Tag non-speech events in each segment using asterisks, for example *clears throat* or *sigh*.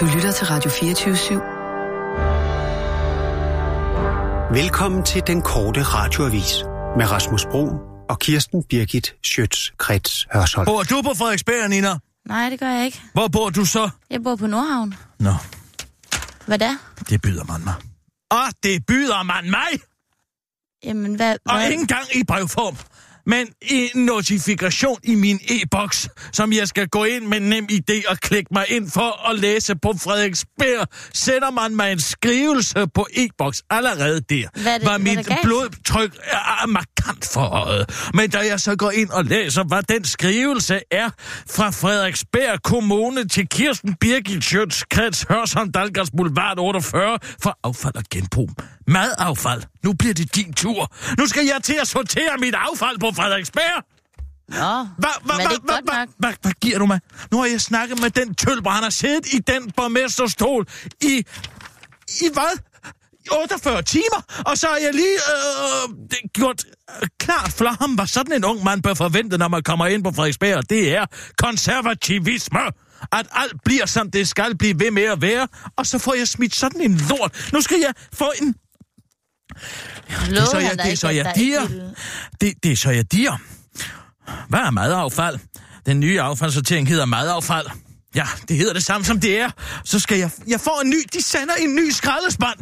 Du lytter til Radio 24 /7. Velkommen til den korte radioavis med Rasmus Bro og Kirsten Birgit Schøtz-Krets Hørsholm. Bor du på Frederiksberg, Nina? Nej, det gør jeg ikke. Hvor bor du så? Jeg bor på Nordhavn. Nå, Hvad der? det byder man mig. Og det byder man mig! Jamen, hvad... Og hvad? ikke engang i brevform, men en notifikation i min e-boks, som jeg skal gå ind med nem idé og klikke mig ind for at læse på Frederiksberg, sætter man mig en skrivelse på e-boks allerede der. Hvad det- var hvad mit galt? blodtryk er markant for øjet. Men da jeg så går ind og læser, hvad den skrivelse er fra Frederiksberg Kommune til Kirsten Birgit Schøtz, Kreds Hørsholm, Dalgas Boulevard 48 for affald og genbrug. Madaffald. Nu bliver det din tur. Nu skal jeg til at sortere mit affald på Frederiksberg. Nå, Hva, hva, men er det ikke hva, godt hva, nok? Hvad, hvad giver du mig? Nu har jeg snakket med den tølper. Han har siddet i den borgmesterstol i... I hvad? I 48 timer, og så har jeg lige øh, det- gjort øh, klart for ham, hvad sådan en ung mand bør forvente, når man kommer ind på Frederiksberg. Det er konservativisme. At alt bliver, som det skal blive ved med at være, og så får jeg smidt sådan en lort. Nu skal jeg få en det er så jeg, det er så jeg diger. Det, det er så jeg diger. Hvad er madaffald? Den nye affaldssortering hedder madaffald. Ja, det hedder det samme som det er. Så skal jeg... Jeg får en ny... De sender en ny skraldespand.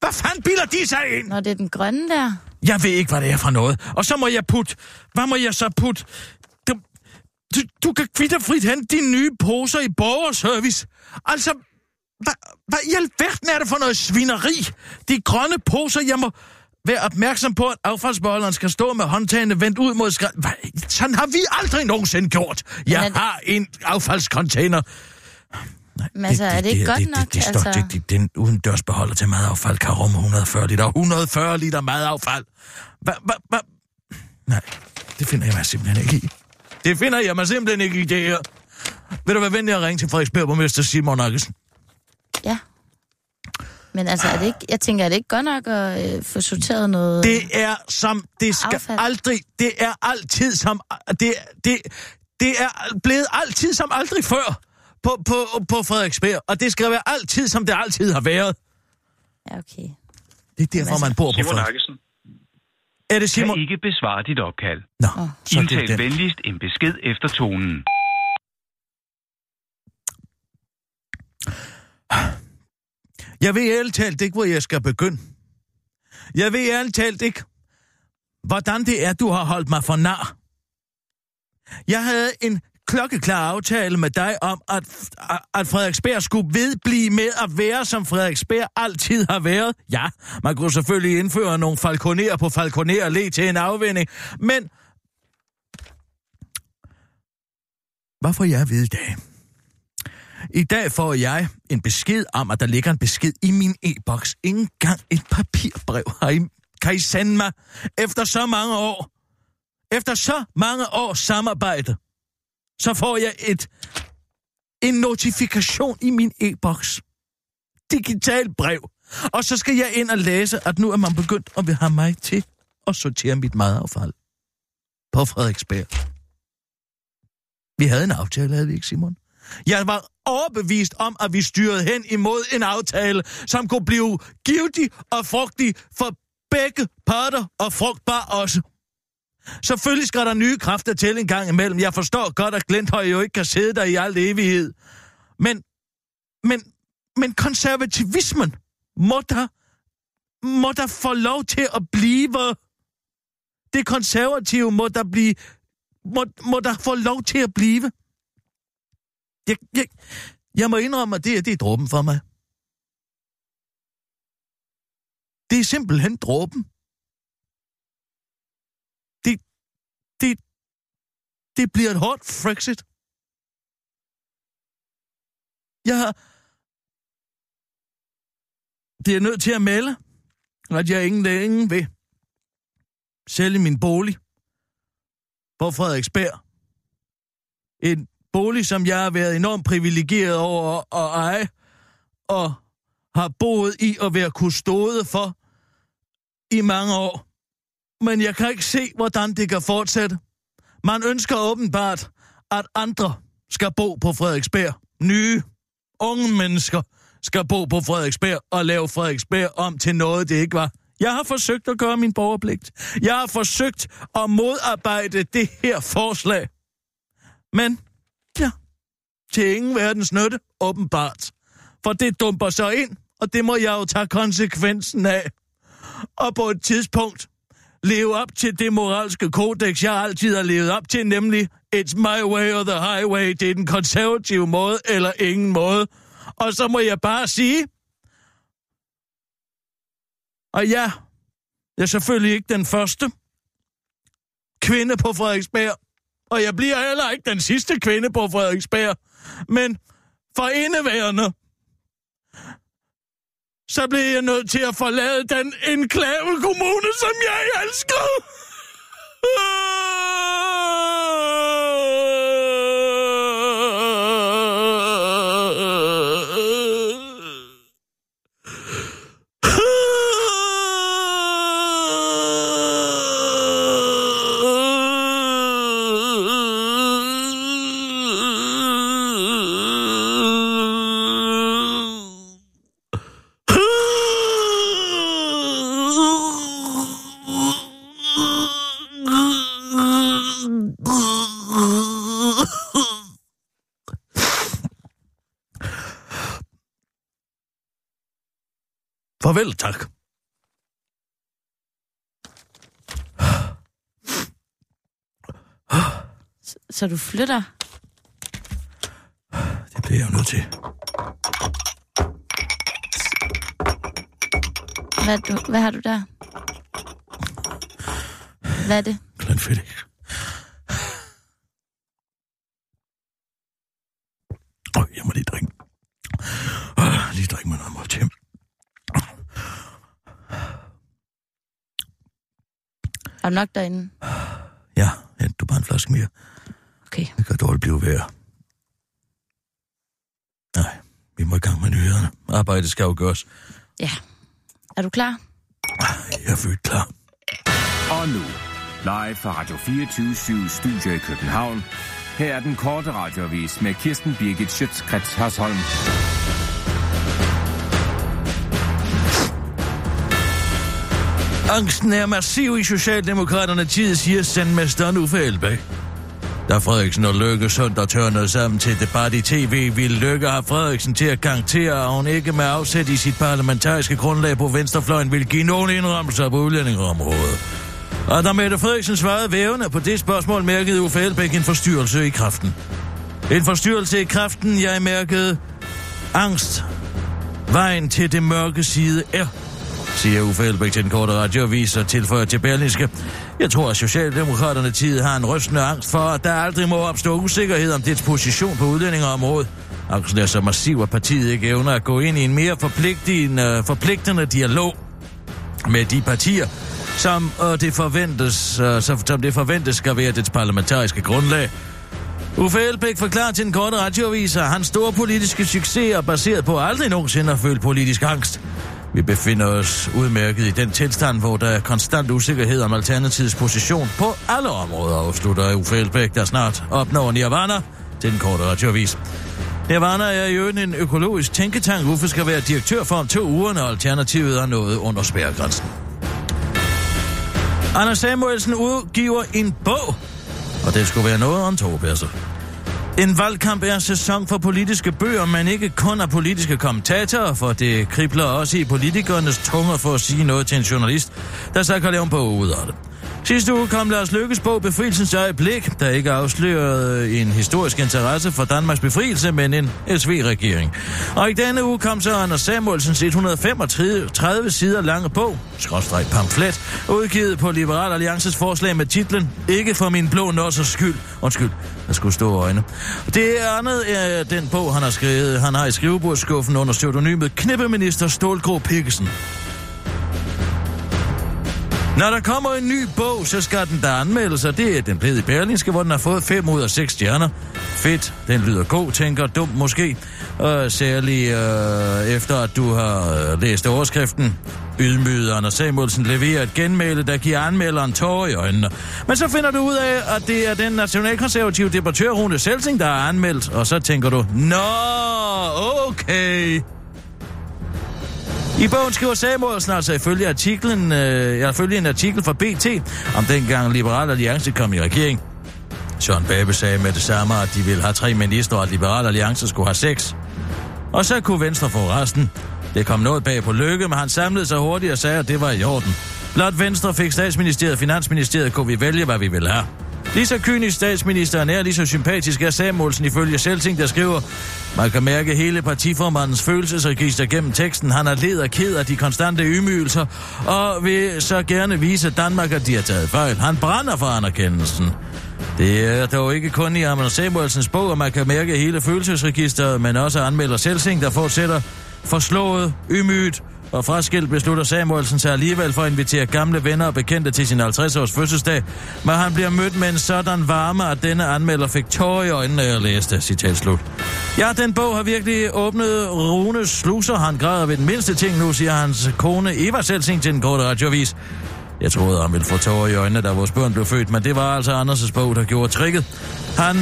Hvad fanden bilder de sig ind? Nå, det er den grønne der. Jeg ved ikke, hvad det er for noget. Og så må jeg putte... Hvad må jeg så putte? Du, du, du kan kvitterfrit hente dine nye poser i borgerservice. Altså, hvad, hvad i alverden er det for noget svineri? De grønne poser, jeg må være opmærksom på, at affaldsbeholderen skal stå med håndtagene vendt ud mod. Hvad? Sådan har vi aldrig nogensinde gjort. Jeg det- har en affaldscontainer. Nej, Men altså, er det ikke godt det, nok? Det, det, står, Altså- det, det, den udendørsbeholder til madaffald kan rumme 140 liter. 140 liter madaffald. Hva, hva, hva? Nej, det finder jeg mig simpelthen ikke i. Det finder jeg mig simpelthen ikke i, det her. Vil du være venlig at ringe til Frederiksberg borgmester Simon Akkesen? Ja. Men altså, er det ikke, jeg tænker, er det ikke godt nok at øh, få sorteret noget... Det er som, det skal Affald. aldrig, det er altid som, det, det, det er blevet altid som aldrig før på, på, på Frederiksberg. Og det skal være altid, som det altid har været. Ja, okay. Det er derfor, man bor på Simon. Akkesen Er det kan Simon? ikke besvare dit opkald. Nå, så det er Indtal den. venligst en besked efter tonen. Jeg ved ærligt talt ikke, hvor jeg skal begynde. Jeg ved ærligt talt ikke, hvordan det er, du har holdt mig for nar. Jeg havde en klokkeklar aftale med dig om, at, at Frederiksberg skulle vedblive med at være, som Frederiksberg altid har været. Ja, man kunne selvfølgelig indføre nogle falconer på falconer og til en afvinding, men... Hvad får jeg at vide i dag? I dag får jeg en besked om, at der ligger en besked i min e-boks. Ingen gang et papirbrev har I, kan I sende mig efter så mange år. Efter så mange års samarbejde, så får jeg et en notifikation i min e-boks. Digital brev. Og så skal jeg ind og læse, at nu er man begyndt at vil have mig til at sortere mit madaffald på Frederiksberg. Vi havde en aftale, havde vi ikke, Simon? Jeg var overbevist om, at vi styrede hen imod en aftale, som kunne blive givtig og frugtig for begge parter og frugtbar også. Selvfølgelig skal der nye kræfter til en gang imellem. Jeg forstår godt, at Glenthøj jo ikke kan sidde der i al evighed. Men, men, men konservativismen må der, må der få lov til at blive. Det konservative må der blive, må, må der få lov til at blive. Jeg, jeg, jeg må indrømme, at det, her, det er dråben for mig. Det er simpelthen dråben. Det, det, det bliver et hårdt Frexit. Jeg har... Det er nødt til at melde, at jeg ingen længe vil sælge min bolig på Frederiksberg. En bolig, som jeg har været enormt privilegeret over at eje, og har boet i og været kustode for i mange år. Men jeg kan ikke se, hvordan det kan fortsætte. Man ønsker åbenbart, at andre skal bo på Frederiksberg. Nye, unge mennesker skal bo på Frederiksberg og lave Frederiksberg om til noget, det ikke var. Jeg har forsøgt at gøre min borgerpligt. Jeg har forsøgt at modarbejde det her forslag. Men, til ingen verdens nytte, åbenbart. For det dumper så ind, og det må jeg jo tage konsekvensen af. Og på et tidspunkt leve op til det moralske kodex, jeg altid har levet op til, nemlig It's my way or the highway. Det er den konservative måde, eller ingen måde. Og så må jeg bare sige, og ja, jeg er selvfølgelig ikke den første kvinde på Frederiksberg, og jeg bliver heller ikke den sidste kvinde på Frederiksberg, men for indeværende, så blev jeg nødt til at forlade den enklave kommune, som jeg elsker. Farvel, tak. Så, så du flytter? Det bliver jeg jo nødt til. Hvad, du, hvad har du der? Hvad er det? Glenfiddich. Åh, jeg må lige drikke. Øh, lige drikke mig noget mod Er du nok derinde? Ja, hent du bare en flaske mere. Okay. Det kan dårligt blive værre. Nej, vi må i gang med nyhederne. Arbejdet skal jo gøres. Ja. Er du klar? Jeg er født klar. Og nu, live fra Radio 24 Studio i København. Her er den korte radiovis med Kirsten Birgit Schøtzgrads Hasholm. Angsten er massiv i Socialdemokraterne tid, siger sandmesteren Uffe Elbæk. Da Frederiksen og Løkke søndag tørnede sammen til debat i tv, ville Løkke have Frederiksen til at garantere, at hun ikke med afsæt i sit parlamentariske grundlag på venstrefløjen vil give nogen indrømmelser på udlændingeområdet. Og da Mette Frederiksen svarede vævende på det spørgsmål, mærkede Uffe Elbæk en forstyrrelse i kraften. En forstyrrelse i kraften, jeg mærkede angst. Vejen til det mørke side er siger Uffe Elbæk til den korte radioavis og tilføjer til Berlingske. Jeg tror, at Socialdemokraterne tid har en rystende angst for, at der aldrig må opstå usikkerhed om dets position på udlændingeområdet. Angsten er så massiv, at partiet ikke evner at gå ind i en mere forpligtende, forpligtende dialog med de partier, som, og det forventes, uh, som det forventes skal være dets parlamentariske grundlag. Uffe Elbæk forklarer til en korte radioavis, at hans store politiske succes er baseret på aldrig nogensinde at føle politisk angst. Vi befinder os udmærket i den tilstand, hvor der er konstant usikkerhed om Alternativets position på alle områder, afslutter Uffe Elbæk, der snart opnår Nirvana til den korte radioavis. Nirvana er jo en økologisk tænketank. Uffe skal være direktør for om to uger, når Alternativet er nået under spærregrænsen. Anders Samuelsen udgiver en bog, og det skulle være noget om to. En valgkamp er sæson for politiske bøger, men ikke kun af politiske kommentatorer, for det kribler også i politikernes tunger for at sige noget til en journalist, der så kan lave en bog ud af det. Sidste uge kom Lars Lykkes bog Befrielsens øjeblik, der ikke afslørede en historisk interesse for Danmarks befrielse, men en SV-regering. Og i denne uge kom så Anders Samuelsens 135 sider lange bog, skråstreg pamflet, udgivet på Liberal Alliances forslag med titlen Ikke for min blå nossers skyld. Undskyld, der skulle stå øjne. Det andet er den bog, han har skrevet. Han har i skrivebordsskuffen under pseudonymet Knippeminister Stålgrå Pikkesen. Når der kommer en ny bog, så skal den der anmeldes, og det er den blevet i Berlinske, hvor den har fået 5 ud af 6 stjerner. Fedt, den lyder god, tænker dumt måske. Og særlig øh, efter, at du har øh, læst overskriften. Ydmyget Anders Samuelsen leverer et genmæle, der giver anmelderen tårer i øjnene. Men så finder du ud af, at det er den nationalkonservative debattør Rune Selsing, der er anmeldt, og så tænker du, Nå, okay. I bogen skriver Samuelsen altså ifølge, artiklen, øh, ifølge en artikel fra BT, om dengang Liberal Alliance kom i regering. Søren Babe sagde med det samme, at de ville have tre ministre, og at Liberal Alliance skulle have seks. Og så kunne Venstre få resten. Det kom noget bag på lykke, men han samlede sig hurtigt og sagde, at det var i orden. Blot Venstre fik statsministeriet og finansministeriet, kunne vi vælge, hvad vi ville have. Lige så kynisk statsministeren er, lige så sympatisk er Samuelsen ifølge Selting, der skriver, man kan mærke hele partiformandens følelsesregister gennem teksten. Han er led og ked af de konstante ydmygelser, og vil så gerne vise Danmark, at de har taget fejl. Han brænder for anerkendelsen. Det er dog ikke kun i Amund Samuelsens bog, at man kan mærke hele følelsesregisteret, men også anmelder Selvsing, der fortsætter forslået, ymygt og fraskilt beslutter Samuelsen sig alligevel for at invitere gamle venner og bekendte til sin 50-års fødselsdag, men han bliver mødt med en sådan varme, at denne anmelder fik tårer i øjnene, jeg læste. Citat slut. Ja, den bog har virkelig åbnet Runes sluser. Han græder ved den mindste ting nu, siger hans kone Eva Selsing til den korte radiovis. Jeg troede, han ville få tårer i øjnene, da vores børn blev født, men det var altså Anders' bog, der gjorde tricket. Han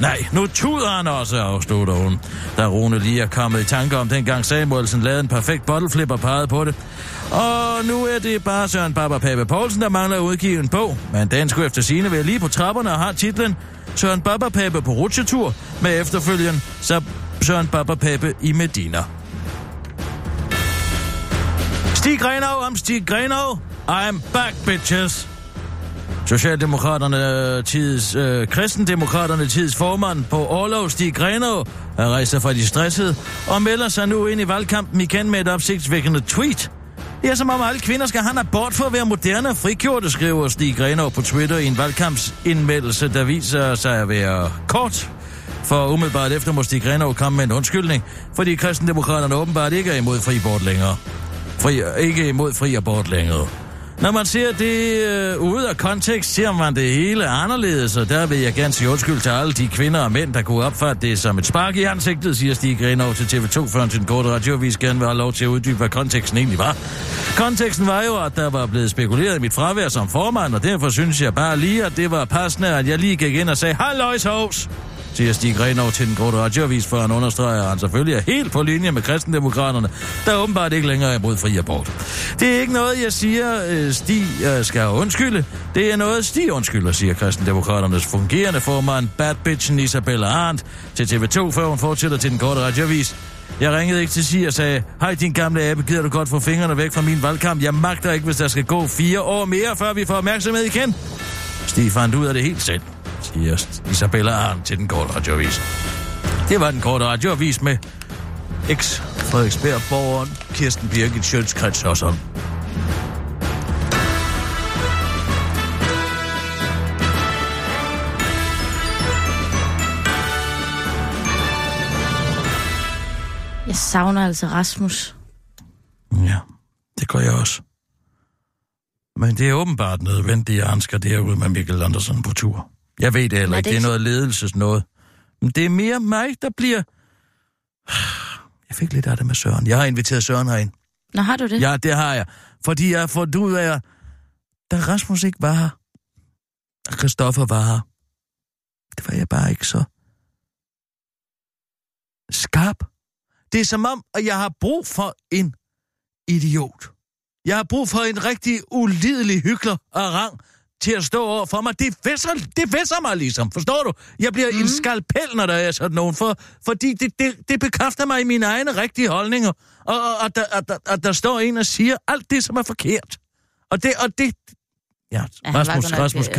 Nej, nu tuder han også, afslutter hun, da Rune lige er kommet i tanke om, dengang Samuelsen lavede en perfekt bottleflip og pegede på det. Og nu er det bare Søren Baba Pape Poulsen, der mangler at udgive en bog, men den skulle efter sine være lige på trapperne og har titlen Søren Baba Pape på rutsjetur med efterfølgen så Søren Baba Pape i Medina. Stig Grenov om Stig Grenov. I'm back, bitches. Socialdemokraterne øh, tids, øh, kristendemokraterne tids formand på Orlov, Stig Grenov, er rejser fra de stressede og melder sig nu ind i valgkampen igen med et opsigtsvækkende tweet. Det er som om alle kvinder skal have en abort for at være moderne og frigjorte, skriver Stig Grenov på Twitter i en valgkampsindmeldelse, der viser sig at være kort. For umiddelbart efter må Stig Grenov komme med en undskyldning, fordi kristendemokraterne åbenbart ikke er imod fri abort længere. Fri, ikke imod fri abort længere. Når man ser det øh, ude af kontekst, ser man det hele anderledes, og der vil jeg gerne sige undskyld til alle de kvinder og mænd, der kunne opfatte det som et spark i ansigtet, siger Stig Grenov til TV2 før til den korte radiovis gerne vil have lov til at uddybe, hvad konteksten egentlig var. Konteksten var jo, at der var blevet spekuleret i mit fravær som formand, og derfor synes jeg bare lige, at det var passende, at jeg lige gik ind og sagde, Halløjs hovs! Siger Stig Grenov til den korte radiovis, for han understreger, at han selvfølgelig er helt på linje med kristendemokraterne, der åbenbart ikke længere er imod fri abort. Det er ikke noget, jeg siger, øh, Stig skal undskylde. Det er noget, Stig undskylder, siger kristendemokraternes fungerende formand, bad bitchen Isabella Arndt, til TV2, før hun fortsætter til den korte radiovis. Jeg ringede ikke til Sig og sagde, hej din gamle abe, gider du godt få fingrene væk fra min valgkamp? Jeg magter ikke, hvis der skal gå fire år mere, før vi får opmærksomhed igen. Stig fandt ud af det helt selv siger Isabella Arn til den korte radioavis. Det var den korte radioavis med eks Frederiksberg borgeren Kirsten Birgit Sjøtskrets sådan. Jeg savner altså Rasmus. Ja, det gør jeg også. Men det er åbenbart nødvendigt, at han skal derude med Mikkel Andersen på tur. Jeg ved det heller ikke. Det er noget ledelses noget. Men det er mere mig, der bliver... Jeg fik lidt af det med Søren. Jeg har inviteret Søren herind. Nå, har du det? Ja, det har jeg. Fordi jeg har fundet ud af, da Rasmus ikke var her, og Christoffer var her, det var jeg bare ikke så skarp. Det er som om, at jeg har brug for en idiot. Jeg har brug for en rigtig ulidelig hyggelig og rang, til at stå over for mig. Det væsser, det væsser mig ligesom, forstår du? Jeg bliver mm. en skalpel, når der er sådan nogen, for, fordi det, det, det bekræfter mig i mine egne rigtige holdninger. Og, og, og, der, og, der, og der står en og siger alt det, som er forkert. Og det, og det... Ja, Ja, Rasmus, Rasmus øh,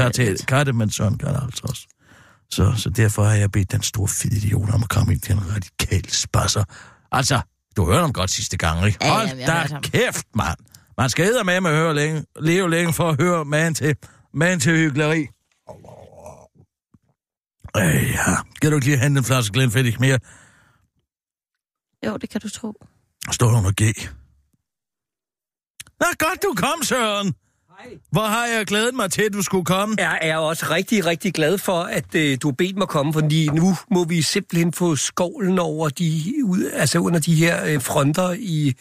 Søren kan det altså også. Så, så derfor har jeg bedt den store fede idiot om at komme ind til en radikal spasser. Altså, du hørte ham godt sidste gang, ikke? Ja, ja, Hold jeg hørte da kæft, mand. Man skal æde med at høre længe, leve længe for at høre man til, man til hyggeleri. Øh, ja. Kan du ikke lige hente en flaske Glenfiddich mere? Jo, det kan du tro. Står der under G. Nå, godt du kom, Søren. Hvor har jeg glædet mig til, at du skulle komme? Jeg er også rigtig, rigtig glad for, at øh, du har bedt mig komme, fordi nu må vi simpelthen få skovlen over de, ud, altså under de her øh, fronter i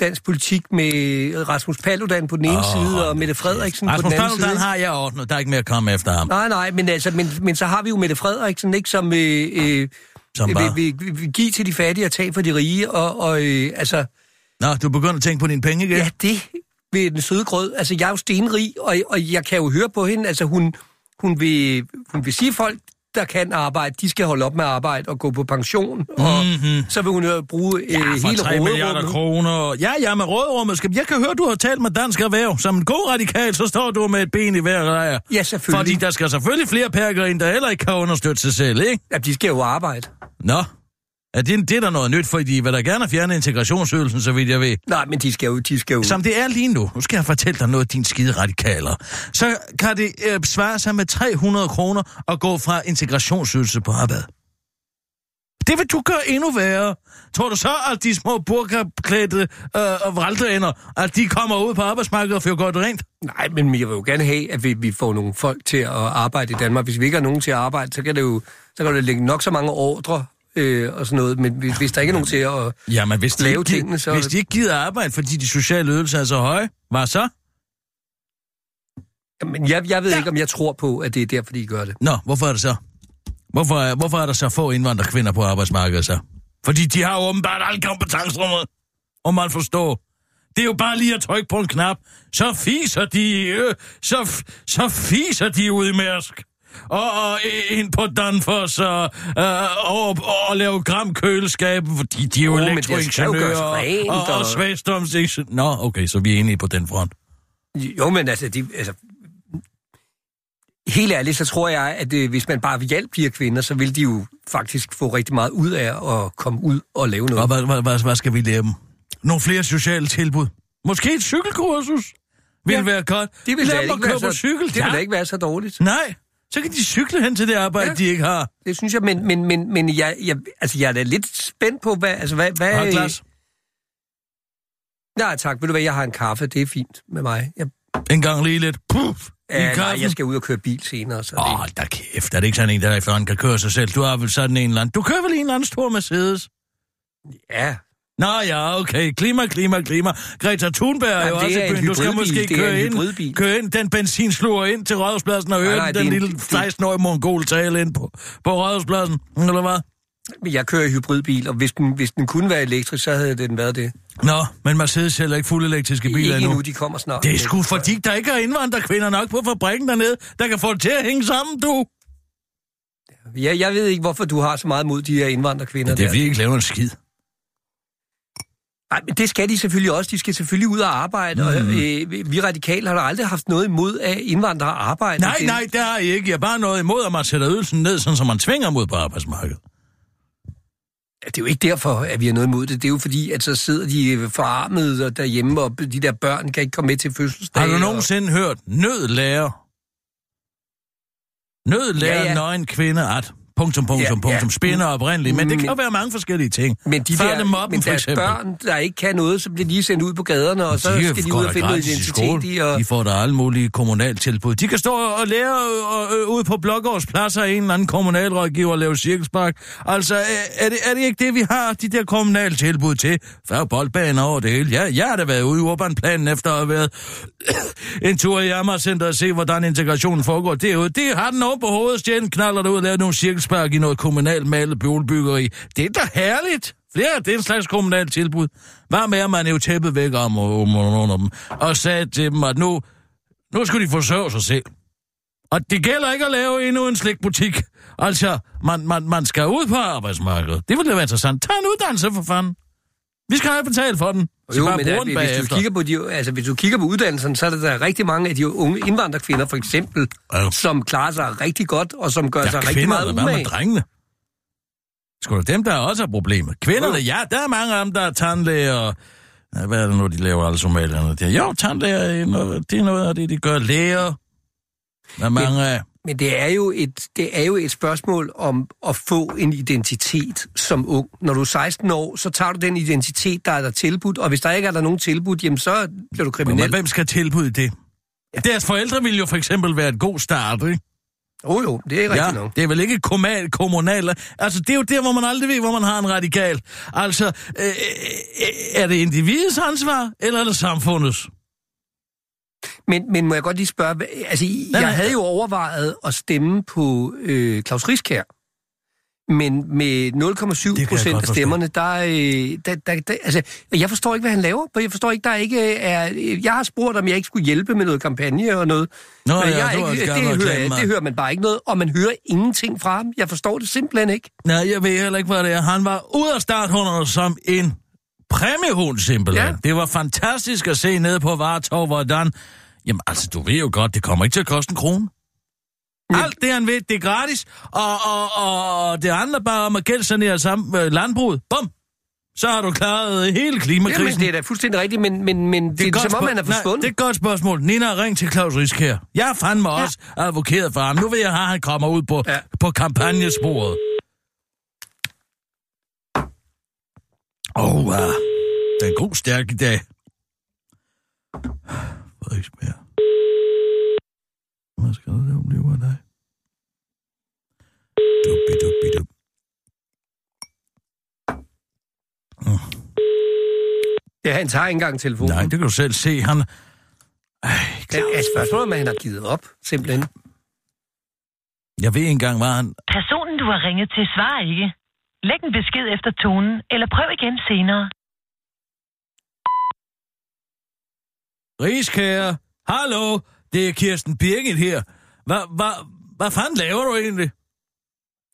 dansk politik med Rasmus Paludan på den ene oh, side og Mette Frederiksen på Rasmus den anden Paludan side. har jeg ordnet. Der er ikke mere at komme efter ham. Nej, nej, men, altså, men, men så har vi jo Mette Frederiksen, ikke, som, øh, øh, Som vil, bare... vil, vil, vil give til de fattige og tage for de rige, og, og øh, altså, Nå, du begynder at tænke på dine penge igen? ja, det ved den søde grød. Altså, jeg er jo stenrig, og, og jeg kan jo høre på hende, altså, hun, hun, vil, hun vil sige folk, der kan arbejde, de skal holde op med arbejde og gå på pension, og Mhm. så vil hun jo bruge øh, Ja, for hele 3 milliarder råderummet. kroner. Ja, ja, med rådrummet. Skal... Jeg kan høre, du har talt med Dansk Erhverv. Som en god radikal, så står du med et ben i hver lejr. Ja, selvfølgelig. Fordi der skal selvfølgelig flere perker ind, der heller ikke kan understøtte sig selv, ikke? Ja, de skal jo arbejde. Nå, er det, det er der noget nyt, fordi de vil da gerne fjerne integrationsydelsen, så vidt jeg ved. Nej, men de skal jo... De skal jo... Som det er lige nu, nu skal jeg fortælle dig noget, din skide radikaler, så kan det øh, svare sig med 300 kroner at gå fra integrationsydelse på arbejde. Det vil du gøre endnu værre. Tror du så, at de små burkaklædte øh, og vralteender, at de kommer ud på arbejdsmarkedet og får godt rent? Nej, men jeg vil jo gerne have, at vi, vi får nogle folk til at arbejde i Danmark. Hvis vi ikke har nogen til at arbejde, så kan det jo så kan det lægge nok så mange ordre øh, og sådan noget. Men hvis, hvis der ikke er nogen til at... Jamen, hvis de, Lave ikke, tingene, så- hvis de ikke gider arbejde, fordi de sociale ydelser er så høje, hvad så? Men jeg, jeg ved ja. ikke, om jeg tror på, at det er derfor, de gør det. Nå, hvorfor er det så? Hvorfor er, hvorfor er der så få indvandrerkvinder på arbejdsmarkedet så? Fordi de har åbenbart alle kompetencerummet, om man forstår. Det er jo bare lige at trykke på en knap, så fiser de, øh, så, så fiser de ud i Mærsk. Og, og ind på Danfoss og, øh, og, og lave gram køleskab, fordi de er jo jo elektroingeniører og, og, og svagstomsingeniører. Nå, okay, så vi er enige på den front. Jo, men altså, de, altså helt ærligt, så tror jeg, at øh, hvis man bare vil hjælpe de her kvinder, så vil de jo faktisk få rigtig meget ud af at komme ud og lave Og noget. hvad, hvad, hvad, hvad skal vi lave dem? Nogle flere sociale tilbud? Måske et cykelkursus? Vil Ja. ja. være godt. Det vil Lad være køre så, cykel. det vil da ikke være så dårligt. Nej, så kan de cykle hen til det arbejde, Ja. de ikke har. Det synes jeg, men, men, men, men jeg, jeg, altså, jeg er da lidt spændt på, hvad... Altså, hvad, hvad Har glas? Nej, tak. Ved du hvad, jeg har en kaffe. Det er fint med mig. Jeg, En gang lige lidt. Puff. ja, i nej, jeg skal ud og køre bil senere. Så Åh, det, oh, da kæft. Er det ikke sådan en, der efterhånden kan køre sig selv? Du har vel sådan en eller anden... Du kører vel en eller anden stor Mercedes? ja, Nå ja, okay. Klima, klima, klima. Greta Thunberg er Jamen, jo det også er i en byen. Du skal måske er køre ind, køre ind, den benzinsluger ind til Rådhuspladsen og høre den, er en- lille det- 16-årige mongol tale ind på, på Rådhuspladsen. Eller hvad? jeg kører i hybridbil, og hvis den, hvis den kunne være elektrisk, så havde den været det. Nå, men Mercedes sælger ikke fuld elektriske biler Ikke endnu. endnu, de kommer snart. Det er sgu fordi, der ikke er indvandrerkvinder nok på fabrikken dernede, der kan få det til at hænge sammen, du. Ja, jeg ved ikke, hvorfor du har så meget mod de her indvandrerkvinder. Det er jeg ikke laver en skid. Nej, men det skal de selvfølgelig også. De skal selvfølgelig ud og arbejde, mm. og øh, vi radikale har da aldrig haft noget imod, at indvandrere arbejder. Nej, Det- nej, det har jeg ikke. Jeg har bare noget imod, at man sætter ydelsen ned, sådan som man tvinger mod på arbejdsmarkedet. Det er jo ikke derfor, at vi har noget imod det. Det er jo fordi, at så sidder de forarmet og derhjemme, og de der børn kan ikke komme med til fødselsdag. Har du og- nogensinde hørt nødlærer? Nødlærer ja. ja. nøgen kvinde at punktum, punktum, Ja, punktum, ja. spænder oprindeligt, men det kan jo være mange forskellige ting. Men de Færdig der, mobben, men for eksempel. børn, der ikke kan noget, så bliver de sendt ud på gaderne, og så De skal de ud og finde noget identitet skole. i. Og... De får der alle mulige kommunaltilbud. De kan stå og lære øh, øh, ude på Blågårdspladser en eller anden kommunalrådgiver og lave cirkelspark. Altså, er det, er det ikke det, vi har de der kommunaltilbud til? Færre boldbaner over det hele. Ja, jeg har da været ude i urbanplanen efter at have været *coughs* en tur i Amagercenter og se, hvordan integrationen foregår derude. Det har den over på hovedet, stjælen knaller derud og laver nogle cirkelspark i noget kommunalt malet boligbyggeri. Det er da herligt. Flere, det er en slags kommunalt tilbud. Hvad med, at man jo tæppet væk om, om, om, om og sagde til dem, at nu, nu skulle de forsørge sig selv. Og det gælder ikke at lave endnu en slikbutik. Altså, man, man, man skal ud på arbejdsmarkedet. Det ville da være interessant. Tag en uddannelse for fanden. Vi skal have betalt for den. Så Jo, men bruge der, hvis, du kigger på de, altså, hvis du kigger på uddannelsen, så er der, der rigtig mange af de unge indvandrerkvinder, for eksempel, Ja. som klarer sig rigtig godt, og som gør Der sig rigtig meget der hvad med umage. drengene? Skal det dem, der også er problemet? Kvinderne, Jo. ja, der er mange af dem, der er tandlæger og... Ja, hvad er det nu, de laver alle somalierne der? Jo, tandlæger, er det er noget af det, de gør. Læger. Der er mange af... Men det er, jo et, det er jo et spørgsmål om at få en identitet som ung. Når du er 16 år, så tager du den identitet, der er der tilbudt, og hvis der ikke er der nogen tilbud, jamen så bliver du Men kriminel. hvem skal tilbyde det? Deres forældre ville jo for eksempel være et god start, ikke? Jo, oh, jo, det er rigtigt Ja, nok. det er vel ikke kommunal, kommunal... Altså, det er jo der, hvor man aldrig ved, hvor man har en radikal. Altså, øh, øh, er det individets ansvar, eller er det samfundets? Men, men må jeg godt lige spørge, altså, nej, nej. jeg havde jo overvejet at stemme på øh, Claus Riskær, men med 0,7 Det kan jeg procent af stemmerne, der, øh, der, der, der, altså, jeg forstår ikke, hvad han laver, for jeg forstår ikke, der er ikke er, jeg har spurgt, om jeg ikke skulle hjælpe med noget kampagne og noget, Nå, men ja, jeg ikke, det, hører, det hører man bare ikke noget, og man hører ingenting fra ham. Jeg forstår det simpelthen ikke. Nej, jeg ved heller ikke, hvad det er. Han var ud af starthunderne som en præmiehund, simpelthen. Ja. Det var fantastisk at se nede på Vartov, hvordan... Jamen, altså, du ved jo godt, det kommer ikke til at koste en krone. Alt det, han ved, det er gratis, og, og, og, det handler bare om at gældsanere sammen øh, landbruget. Bum! Så har du klaret øh, hele klimakrisen. Jamen, det er da fuldstændig rigtigt, men, men, men det, det er et godt som om, han er Nej, forsvundet. det er et godt spørgsmål. Nina, ring til Claus Riskær. Jeg har fandme ja. også advokeret for ham. Nu vil jeg have, at han kommer ud på, ja. Ja. på kampagnesporet. Åh, oh, uh, det er en god stærk i dag. Frederiksberg. Hvad skal der blive af dig? Duppi, duppi, dup. Ja, han tager ikke engang telefonen. Nej, det kan du selv se. Han... Ej, Det er spørgsmålet, om han har givet op, simpelthen. jeg ved engang, hvad han... Personen, du har ringet til, svarer ikke. Læg en besked efter tonen, eller prøv igen senere. Rigskære, hallo, det er Kirsten Birgit her. Hvad, hvad, hvad fanden laver du egentlig?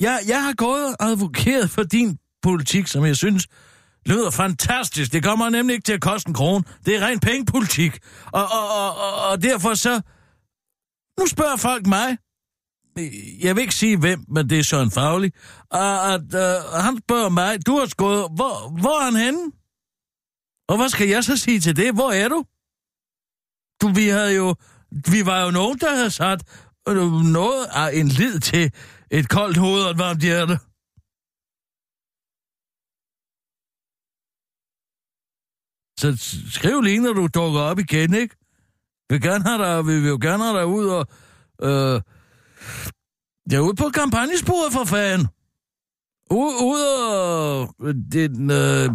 Jeg, jeg har gået og advokeret for din politik, som jeg synes lyder fantastisk. Det kommer nemlig ikke til at koste en krone. Det er ren pengepolitik. Og, og, og, og, og derfor så... Nu spørger folk mig. Jeg vil ikke sige hvem, men det er Søren Faglig. Og at, uh, han spørger mig, du har gået... Hvor, hvor er han henne? Og hvad skal jeg så sige til det? Hvor er du? Du, vi havde jo... Vi var jo nogen, der havde sat øh, noget af en lid til et koldt hoved og et varmt hjerte. Så skriv lige, når du dukker op igen, ikke? Vi vil, gerne have dig, vi vil jo gerne have dig ud og... Øh, jeg er ude på kampagnesporet for fanden. Ud, ud og... Øh, den, øh,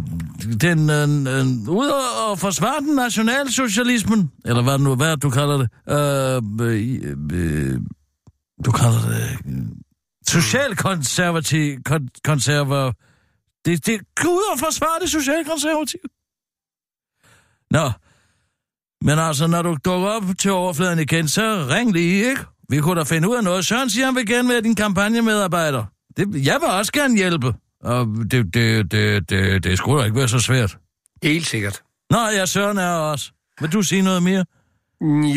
den, øh, øh, ud og, og forsvare den nationalsocialismen. Eller hvad, nu, hvad du kalder det. Øh, øh, øh, du kalder det... Øh, socialkonservativ... Kon, konserver... Det, det ud og forsvare det socialkonservative. Nå. Men altså, når du dukker op til overfladen igen, så ring lige, ikke? Vi kunne da finde ud af noget. Søren siger, han vil gerne være din kampagnemedarbejder. Det, jeg vil også gerne hjælpe. Og det, det, det, det, det skulle da ikke være så svært. Helt sikkert. Nå, ja, Søren er også. Vil du sige noget mere?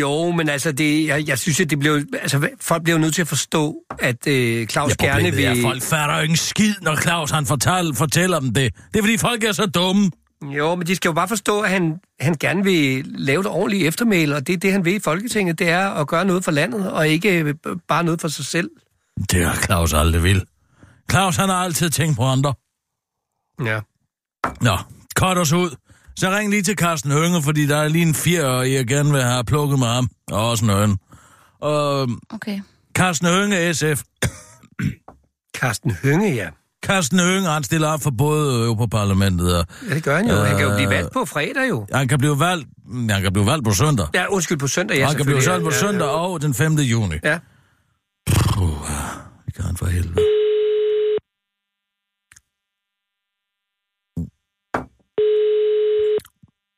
Jo, men altså, det, jeg, jeg synes, at det blev, altså, folk bliver nødt til at forstå, at øh, Claus Ja, gerne er, vil... at folk fatter jo ikke skid, når Claus han fortæller, fortæller dem det. Det er, fordi folk er så dumme. Jo, men de skal jo bare forstå, at han, han gerne vil lave det ordentligt eftermæl, og det er det, han vil i Folketinget, det er at gøre noget for landet, og ikke øh, bare noget for sig selv. Det har Claus aldrig vil. Claus, han har altid tænkt på andre. Ja. Nå, cut os ud. Så ring lige til Carsten Hønge, fordi der er lige en fjer, jeg gerne vil have plukket med ham. Og også en øjen. Og Okay. Carsten Hønge, SF. Carsten Hønge, ja. Carsten Hønge, han stiller op for både Europaparlamentet og... Ja, det gør han jo. Han kan jo Øh, blive valgt på fredag jo. Han kan blive valgt, han kan blive valgt på søndag. Ja, undskyld, på søndag, ja, han kan blive valgt på ja, søndag ja, og den 5. juni. Ja. Puh, det kan han for helvede.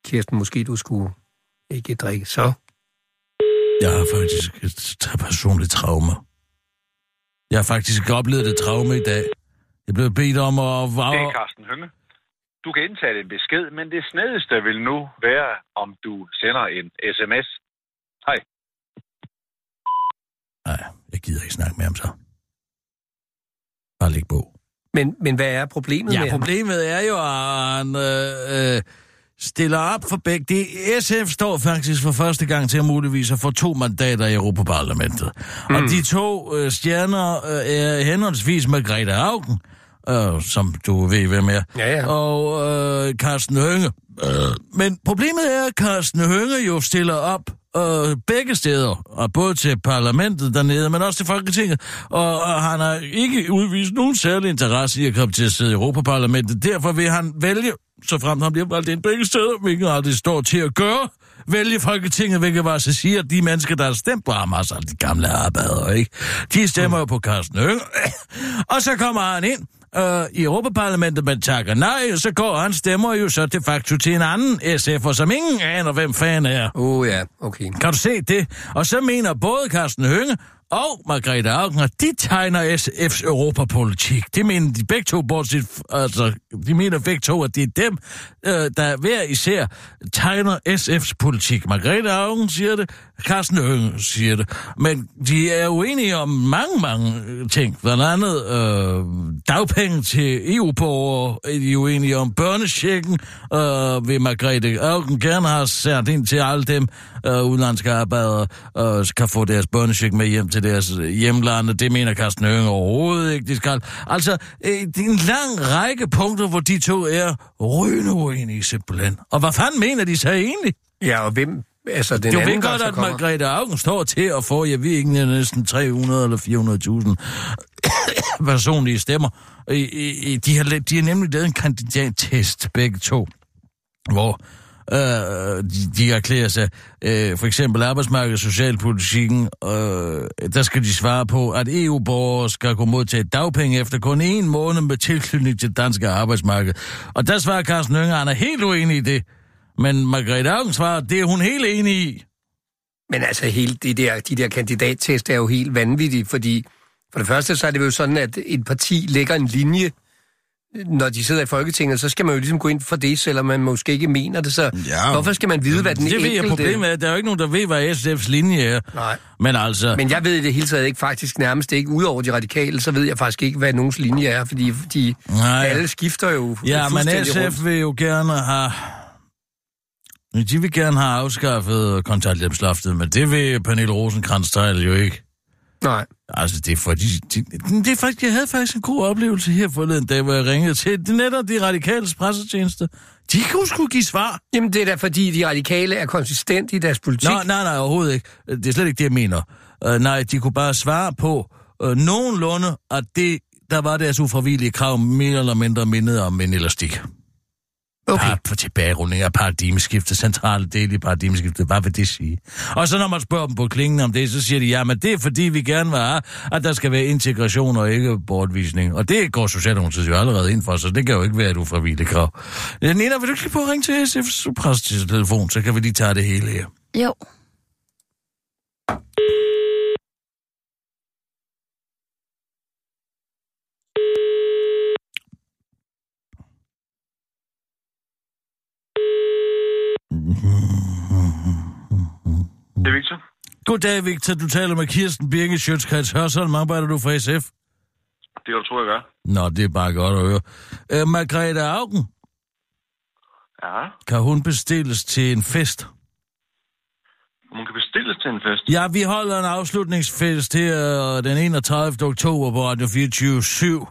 Kirsten, måske du skulle ikke drikke så. Jeg har faktisk et personligt traume. Jeg har faktisk oplevet et traume i dag. Jeg blev bedt om at... Det er Carsten Hønge. Du kan indtale en besked, men det snedigste vil nu være, om du sender en sms. Hej. Nej, jeg gider ikke snakke med ham så. Bare læg på. Men, men hvad er problemet med Ja, ham? problemet er jo, at han øh, øh, stiller op for begge. Det, SF står faktisk for første gang til at muligvis at få to mandater i Europaparlamentet. Mm. Og de to øh, stjerner øh, er henholdsvis Margrethe Augen, øh, som du ved, hvem er, Ja, ja. og øh, Carsten Hønge. Øh, men problemet er, at Carsten Hønge jo stiller op øh, begge steder, og både til parlamentet dernede, men også til Folketinget. Og, og han har ikke udvist nogen særlig interesse i at komme til at sidde i Europaparlamentet. Derfor vil han vælge, så frem han bliver valgt ind begge steder, hvilket aldrig står til at gøre, vælge Folketinget, hvilket var så siger, at de mennesker, der har stemt på ham, altså de gamle arbejdere, ikke? De stemmer jo på Carsten Hønge. *coughs* og så kommer han ind øh, i Europaparlamentet, men takker nej, så går han stemmer jo så de facto til en anden SF'er, som ingen aner, hvem fanden er. Oh, ja, okay. Kan du se det? Og så mener både Carsten Hønge og Margrethe Augen, at de tegner SF's europapolitik. Det mener de begge to, bortset, altså, de mener begge to, at det er dem, øh, der hver især tegner SF's politik. Margrethe Augen siger det, Carsten Hønge siger det. Men de er uenige om mange, mange øh, ting. Blandt andet øh, dagpenge til EU-borgere, er de uenige om børnesjekken, øh, vil Margrethe Augen gerne have sat ind til alle dem øh, udenlandske arbejdere, øh, kan få deres børnesjek med hjem til deres hjemlande. Det mener Carsten Hønge overhovedet ikke, de skal. Altså, øh, det er en lang række punkter, hvor de to er rygende uenige simpelthen. Og hvad fanden mener de så egentlig? Ja, og hvem... Altså, den Du anden, ved godt, at kommer- Margrethe Augen står til at få, jeg ved ikke, næsten 300 eller 400.000 *coughs* personlige stemmer. I, i, i- de, har, de har nemlig lavet en kandidattest, begge to, hvor øh, de, de erklærer sig, øh, for eksempel arbejdsmarkedet og socialpolitikken, øh, der skal de svare på, at EU-borgere skal kunne modtage dagpenge efter kun en måned med tilknytning til danske arbejdsmarked. Og der svarer Carsten Hønge, han er helt uenig i det. Men Margrethe Augen svarer, det er hun helt enig i. Men altså, hele de der, de der kandidattest er jo helt vanvittige, fordi for det første, så er det jo sådan, at et parti lægger en linje, når de sidder i Folketinget, så skal man jo ligesom gå ind for det, selvom man måske ikke mener det. Så Ja. hvorfor skal man vide, hvad den Det ved jeg, enkelte... problemet er, der er jo ikke nogen, der ved, hvad SF's linje er. Nej. Men altså... Men jeg ved i det hele taget ikke faktisk nærmest ikke, udover de radikale, så ved jeg faktisk ikke, hvad nogens linje er, fordi de Nej. alle skifter jo Ja, men SF rundt. vil jo gerne have... De vil gerne have afskaffet kontanthjælpsloftet, men det vil Pernille rosenkrantz jo ikke. Nej. Altså, det er fordi... De, det er faktisk, jeg havde faktisk en god oplevelse her forleden dag, hvor jeg ringede til netop de radikales pressetjeneste. De kunne sgu give svar. Jamen, det er da fordi, de radikale er konsistente i deres politik. Nå, nej, nej, overhovedet ikke. Det er slet ikke det, jeg mener. Uh, nej, de kunne bare svare på uh, nogenlunde, at det, der var deres ufravillige krav, mere eller mindre mindede om en elastik. Okay. Par, for tilbagerulning af paradigmeskiftet, centrale del i paradigmeskiftet, hvad vil det sige? Og så når man spørger dem på klingen om det, så siger de, ja, men det er fordi, vi gerne vil have, at der skal være integration og ikke bortvisning. Og det går Socialdemokratiet jo allerede ind for, så det kan jo ikke være et ufravilligt krav. Nina, vil du ikke lige på at ringe til SF's pressetelefon, så kan vi lige tage det hele her. Jo. Det er Victor. Goddag, Victor. Du taler med Kirsten Birke, Sjøtskreds Hørsholm. Arbejder du for SF? Det kan du tro, jeg gør. Nå, det er bare godt at høre. Øh, Margrethe Augen, Ja. kan hun bestilles til en fest? Man kan bestilles til en fest. Ja, vi holder en afslutningsfest her øh, den 31. oktober på Radio 24 7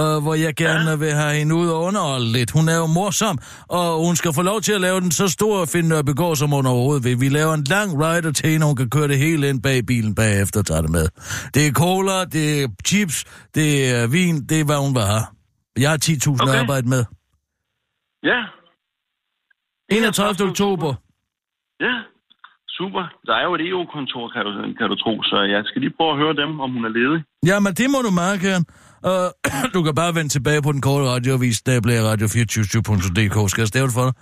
øh, hvor jeg gerne ja. vil have hende ud og underholde lidt. Hun er jo morsom, og hun skal få lov til at lave den så stor Finn Nørbegaard, som hun overhovedet vil. Vi laver en lang rider til hende, hun kan køre det hele ind bag bilen bagefter og tage det med. Det er cola, det er chips, det er vin, det er hvad hun vil have. Jeg har 10.000 okay. Arbejde med. Ja. 31. oktober. Ja. Super. Der er jo et EU-kontor, kan du, kan du tro, så jeg skal lige prøve at høre dem, om hun er ledig. Jamen, det må du meget gerne. Uh, *clears throat* du kan bare vende tilbage på den korte radioavis, der bliver radio247.dk. Skal jeg stave det for dig?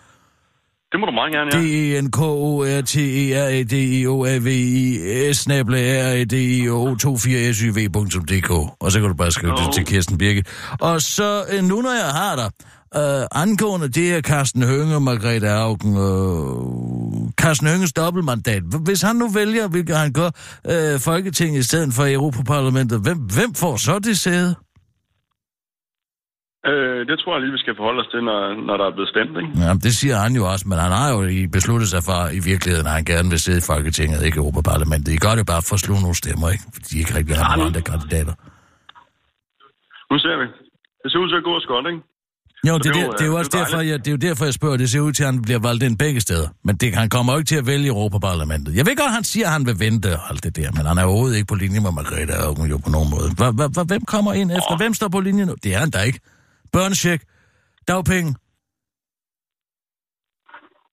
Det må du meget gerne, ja. d e n k o r t e a d i o a v i s snabla r a d i o 24 s y v.dk. Og så kan du bare skrive det til Kirsten Birke. Og så øh, nu, når jeg har dig, øh, angående det er Carsten Hønge og Margrethe Augen, øh, Carsten Hønges dobbeltmandat. Hvis han nu vælger, hvilket han gør, øh, Folketinget i stedet for Europaparlamentet, hvem, hvem får så det sæde? Øh, det tror jeg lige, vi skal forholde os til, når, når der er blevet stemt, ikke? Ja, det siger han jo også, men han har jo i- besluttet sig for i virkeligheden, at han gerne vil sidde i Folketinget, ikke Europaparlamentet. I gør det bare for at slå nogle stemmer, ikke? Fordi de ikke rigtig har nogen andre kandidater. Nu ser vi. Det ser ud til at gå godt, ikke? Jo, det, er det er der, jo, det, er jo øh, også det er derfor, jeg, det er jo derfor, jeg spørger. Det ser ud til, at han bliver valgt ind begge steder. Men det, han kommer jo ikke til at vælge Europaparlamentet. Jeg ved godt, han siger, at han vil vente og alt det der, men han er overhovedet ikke på linje med Margrethe Augen jo på nogen måde. Hvem kommer ind efter? Hvem står på linje nu? Det er han da ikke. Børnecheck, dagpenge.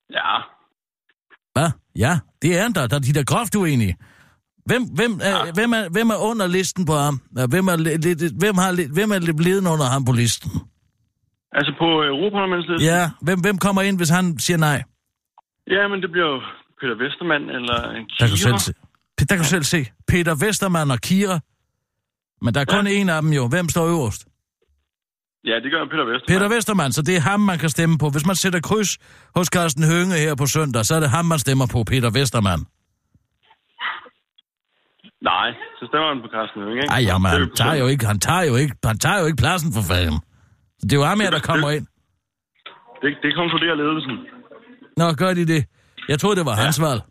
Ja, Hvad? Ja, det er da. Der er de der groft uenige. Hvem, hvem, er, hvem, er, hvem er under listen på ham? Ja, Hvem, er, hvem, har, hvem er ledende under ham på listen? altså på Europaparlamentslisten. Ja, hvem, hvem kommer ind, hvis han siger nej? Ja, men det bliver jo Peter Vestermann eller en Der kan du selv Kira. se. Der kan du selv se. Peter Vestermann og Kira. Men der er kun en af dem jo. Hvem står øverst? Ja, det gør Peter Vestermann. Peter Vestermann, så det er ham, man kan stemme på. Hvis man sætter kryds hos Carsten Hønge her på søndag, så er det ham, man stemmer på, Peter Vestermann. Nej, så stemmer han på Carsten Hønge, ikke? Ej, jamen, han tager, jo ikke, han, tager jo ikke, han tager jo ikke pladsen for fanden. Det er jo ham her, der kommer ind. Det, det konkluderer ledelsen. Nå, gør de det? Jeg troede, det var ja. hans valg.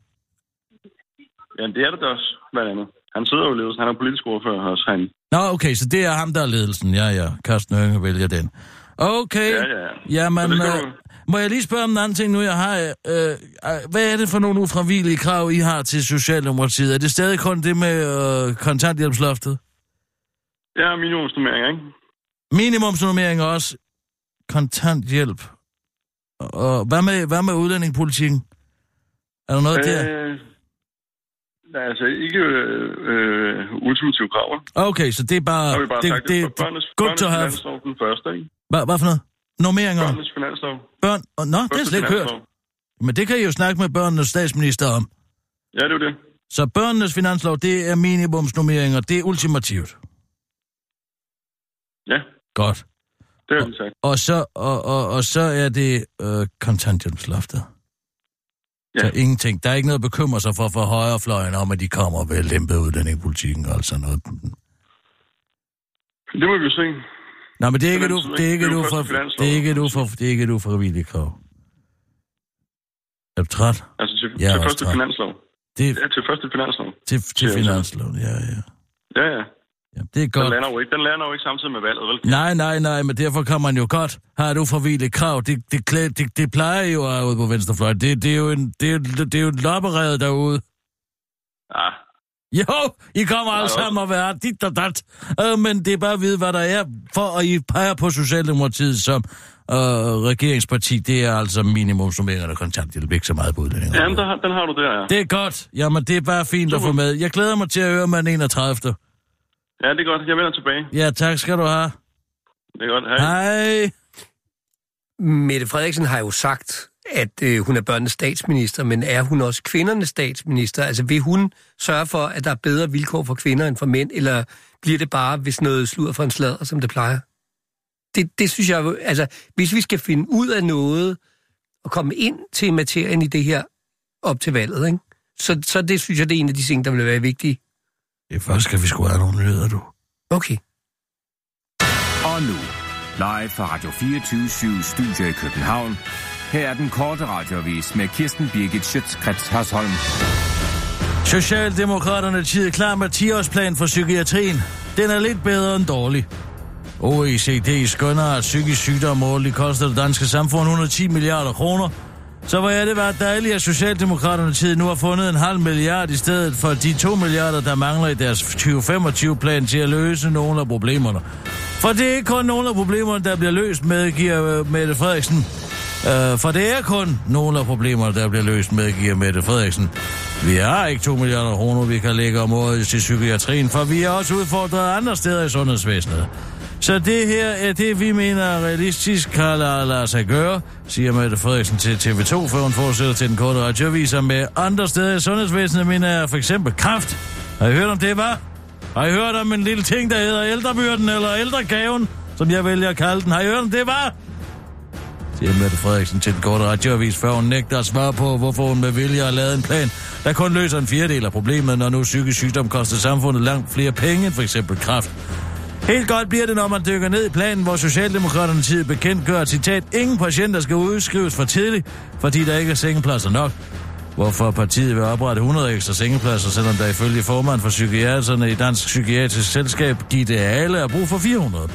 Ja, det er det også, blandt andet. Han sidder jo i ledelsen. Han er politisk ordfører også herinde. Nå, okay, så det er ham, der er ledelsen. Ja, ja, Carsten Hønge vælger den. Okay, Ja, ja, ja. jamen, øh, må jeg lige spørge om en anden ting nu, jeg har... Øh, øh, hvad er det for nogle ufravillige krav, I har til Socialdemokratiet? Er det stadig kun det med øh, kontanthjælpsloftet? Ja, minimumsnummering, ikke? Minimumsnummering også. Kontanthjælp. Og hvad med, hvad med udlændingepolitikken? Er der noget øh, der? Er altså ikke øh, øh, ultimative krav. Okay, så det er bare... Så bare det, sagt, det, det, det, det børnenes, good børnenes to have. finanslov den første, ikke? Hvad, hvad for noget? Normeringer? Børnenes finanslov. Børn? Oh, nå, det har jeg Første slet ikke hørt. Men det kan I jo snakke med børnenes statsminister om. Ja, det er det. Så børnenes finanslov, det er minimumsnummeringer. Det er ultimativt. Ja, Godt. det har vi sagt. Og så, og, og, og så er det øh, kontanthjælpsloftet. Ja. Så ingenting. Der er ikke noget at bekymre sig for for højrefløjen om, at de kommer vil lempe udlændingepolitikken og alt sådan noget. Det må vi se. Nej, men det er ikke, du, det er ikke? du for, finanslov. det er ikke, du for, det er ikke, du for vildt krav. Er du træt? Altså til, er til første træt. finanslov. Det Ja, til første finanslov. til, til finansloven, ja, ja. Ja, ja. Ja det er Den godt. lander jo ikke, den lander jo ikke samtidig med valget, vel? Nej, nej, nej, men derfor kan man jo godt have et uforvilligt krav. Det, det, klæ- det, det plejer jo at ude på venstrefløjen. Det, det, er jo en, det, det er jo et lopperede derude. Ja, Jo, I kommer alle også- sammen og være dit og dat. Øh, men det er bare at vide, hvad der er, for at I peger på Socialdemokratiet som øh, regeringsparti. Det er altså minimumsnummerende og kontanthjælp, ikke så meget på udlændinge. Jamen, der, den har du der, ja. Det er godt. Jamen, det er bare fint at få med. Jeg glæder mig til at høre med den 31. Ja, det er godt. Jeg vender tilbage. Ja, tak skal du have. Det er godt. Hej. Hej. Mette Frederiksen har jo sagt, at øh, hun er børnenes statsminister, men er hun også kvindernes statsminister? Altså vil hun sørge for, at der er bedre vilkår for kvinder end for mænd, eller bliver det bare, hvis noget sludder for en sladder, som det plejer? Det, det synes jeg jo, altså hvis vi skal finde ud af noget, og komme ind til materien i det her op til valget, ikke? Så, så det synes jeg, det er en af de ting, der vil være vigtige. Det først skal vi sgu have nogle nyheder, du. Okay. Og nu, live fra Radio 24 Studio i København. Her er den korte radiovis med Kirsten Birgit Schøtzgrads Hasholm. Socialdemokraterne tid klar med 10-årsplan for psykiatrien. Den er lidt bedre end dårlig. OECD skønner, at psykisk sygdom årligt koster det danske samfund 110 milliarder kroner. Så hvor er det bare dejligt, at Socialdemokraterne tid nu har fundet en halv milliard i stedet for de 2 milliarder, der mangler i deres 2025-plan til at løse nogle af problemerne. For det er ikke kun nogle af problemerne, der bliver løst med, giver øh, Mette Frederiksen. Øh, for det er kun nogle af problemerne, der bliver løst med, giver Mette Frederiksen. Vi har ikke 2 milliarder kroner, vi kan lægge om året til psykiatrien, for vi er også udfordret andre steder i sundhedsvæsenet. Så det her er det, vi mener realistisk kan lade, lade sig gøre, siger Mette Frederiksen til TV2, før hun fortsætter til den korte radioviser med andre steder i sundhedsvæsenet, mener jeg for eksempel kraft. Har I hørt om det, hvad? Har I hørt om en lille ting, der hedder ældrebyrden eller ældregaven, som jeg vælger at kalde den? Har I hørt om det, hvad? siger Mette Frederiksen til den korte radioavis, før hun nægter at svare på, hvorfor hun med vilje har lavet en plan, der kun løser en fjerdedel af problemet, når nu psykisk sygdom koster samfundet langt flere penge end for eksempel kraft. Helt godt bliver det, når man dykker ned i planen, hvor Socialdemokraterne tid bekendt gør, citat, ingen patienter skal udskrives for tidligt, fordi der ikke er sengepladser nok. Hvorfor partiet vil oprette 100 ekstra sengepladser, selvom der ifølge formand for psykiaterne i Dansk Psykiatrisk Selskab, Gitte Alle, er brug for 400.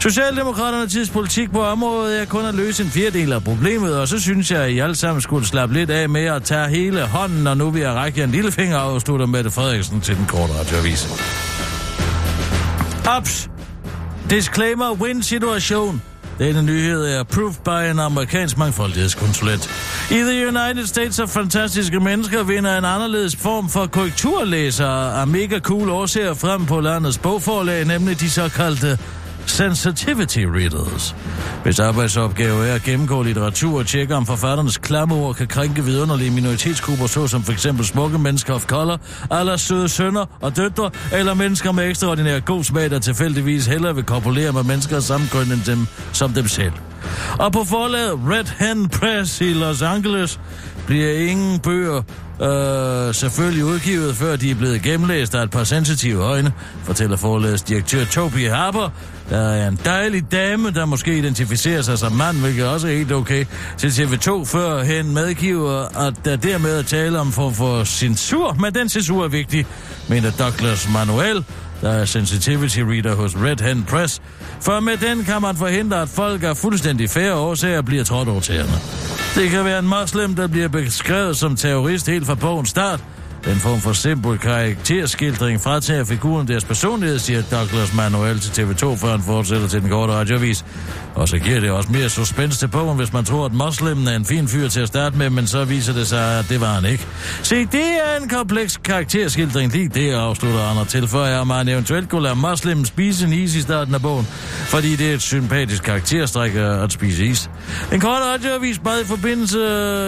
Socialdemokraternes politik på området er kun at løse en fjerdedel af problemet, og så synes jeg, at I alle sammen skulle slappe lidt af med at tage hele hånden, og nu vil jeg række jer en lille finger og med Mette Frederiksen til den korte radioavis. Ops! Disclaimer win-situation. Denne nyhed er approved by en amerikansk mangfoldighedskonsulent. I the United States er fantastiske mennesker vinder en anderledes form for korrekturlæsere af mega cool årsager frem på landets bogforlag, nemlig de såkaldte sensitivity readers. Hvis arbejdsopgave er at gennemgå litteratur og tjekke om forfatternes klamme ord kan krænke vidunderlige minoritetsgrupper, såsom for eksempel smukke mennesker of color, aller søde sønner og døtre, eller mennesker med ekstraordinær god smag, der tilfældigvis hellere vil kopulere med mennesker af samme køn end dem, som dem selv. Og på forlaget Red Hen Press i Los Angeles bliver ingen bøger øh, selvfølgelig udgivet, før de er blevet gennemlæst af et par sensitive øjne, fortæller forlagets direktør Toby Harper, der er en dejlig dame, der måske identificerer sig som mand, hvilket også er helt okay, til TV2 før hen medgiver, at der dermed er tale om for, for censur, men den censur er vigtig, mener Douglas Manuel, der er sensitivity reader hos Red Hen Press, for med den kan man forhindre, at folk er fuldstændig færre årsager bliver trådt over tæerne. Det kan være en muslim, der bliver beskrevet som terrorist helt fra bogens start. Den form for simpel karakterskildring fratager figuren deres personlighed, siger Douglas Manuel til TV2, før han fortsætter til den korte radiovis. Og så giver det også mere suspens til bogen, hvis man tror, at muslimen er en fin fyr til at starte med, men så viser det sig, at det var han ikke. Se, det er en kompleks karakterskildring, lige det afslutter Andre tilføjer, at man eventuelt kunne lade muslimen spise en is i starten af bogen, fordi det er et sympatisk karakterstræk at spise is. En kort radioavis bad i forbindelse,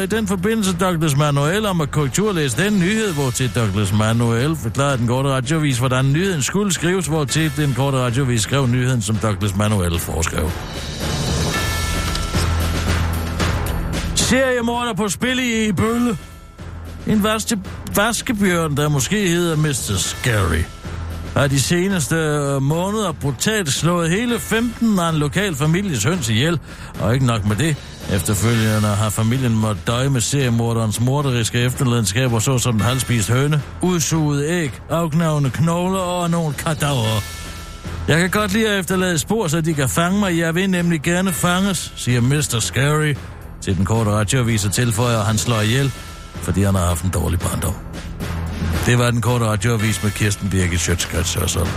i den forbindelse Douglas Manuel om at korrekturlæse den nyhed, hvor til Douglas Manuel forklarede den korte radiovis, hvordan nyheden skulle skrives, hvor til den korte radiovis skrev nyheden, som Douglas Manuel foreskrev. Seriemorder på spil i Bølle. En vaske, vaskebjørn, der måske hedder Mr. Scary, har de seneste øh, måneder brutalt slået hele 15 af en lokal families høns ihjel. Og ikke nok med det. Efterfølgende har familien måttet døje med seriemorderens morderiske efterladenskaber, såsom en halvspist høne, udsuget æg, afknavende knogler og nogle kadaver. Jeg kan godt lide at efterlade spor, så de kan fange mig. Jeg vil nemlig gerne fanges, siger Mr. Scary til den korte radioavis og tilføjer, at han slår ihjel, fordi han har haft en dårlig barndom. Det var den korte radioavis med Kirsten Birgit Sjøtskrets og sådan.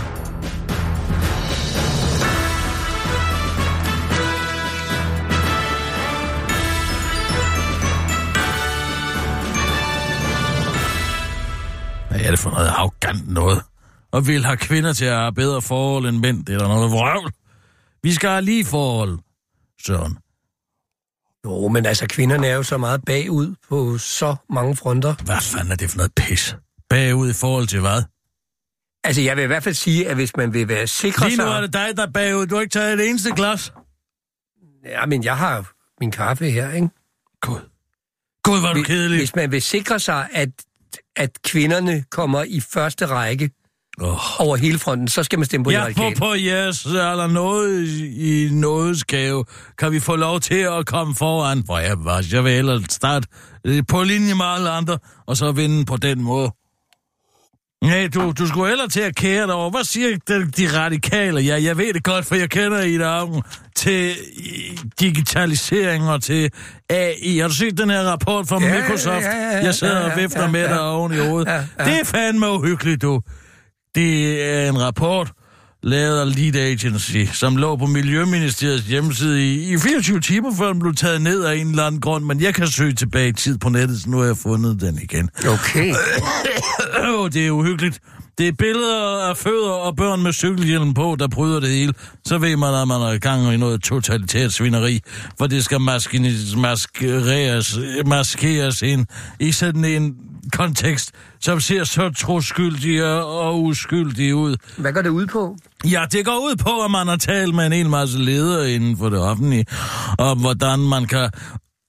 Hvad er det for noget arrogant noget? Og vil have kvinder til at have bedre forhold end mænd, det er der noget vrøvl. Vi skal have lige forhold, Søren. Jo, men altså, kvinderne er jo så meget bagud på så mange fronter. Hvad fanden er det for noget pis? Bagud i forhold til hvad? Altså, jeg vil i hvert fald sige, at hvis man vil være sikker Lige nu er det dig, der er bagud. Du har ikke taget et eneste glas. Ja, men jeg har min kaffe her, ikke? Gud. Gud, er du Hvis- kedelig. Hvis man vil sikre sig, at, at kvinderne kommer i første række Oh. over hele fronten, så skal man stemme på de Ja, på, radikale. på jeres eller noget i nådes gave. Kan vi få lov til at komme foran? For jeg, var, jeg vil hellere starte øh, på linje med alle andre, og så vinde på den måde. Nej, du, du skulle hellere til at kære dig over. Hvad siger de, de radikale? Ja, jeg ved det godt, for jeg kender i dag til digitalisering og til AI. Har du set den her rapport fra Ja, ja, Microsoft? ja, ja, ja, jeg sidder ja, og ja, vifter ja, med ja. dig oven i hovedet. Ja, ja. Det er fandme uhyggeligt, du. Det er en rapport, lavet af Lead Agency, som lå på Miljøministeriets hjemmeside i, i 24 timer, før den blev taget ned af en eller anden grund, men jeg kan søge tilbage i tid på nettet, så nu har jeg fundet den igen. Okay. *coughs* Åh, det er uhyggeligt. Det er billeder af fødder og børn med cykelhjelm på, der bryder det hele. Så ved man, at man er i gang i noget totalitært svineri, for det skal maskines, maskeres, maskeres ind i sådan en kontekst, som ser så troskyldig og uskyldig ud. Hvad går det ud på? Ja, det går ud på, at man har talt med en hel masse ledere inden for det offentlige, om hvordan man kan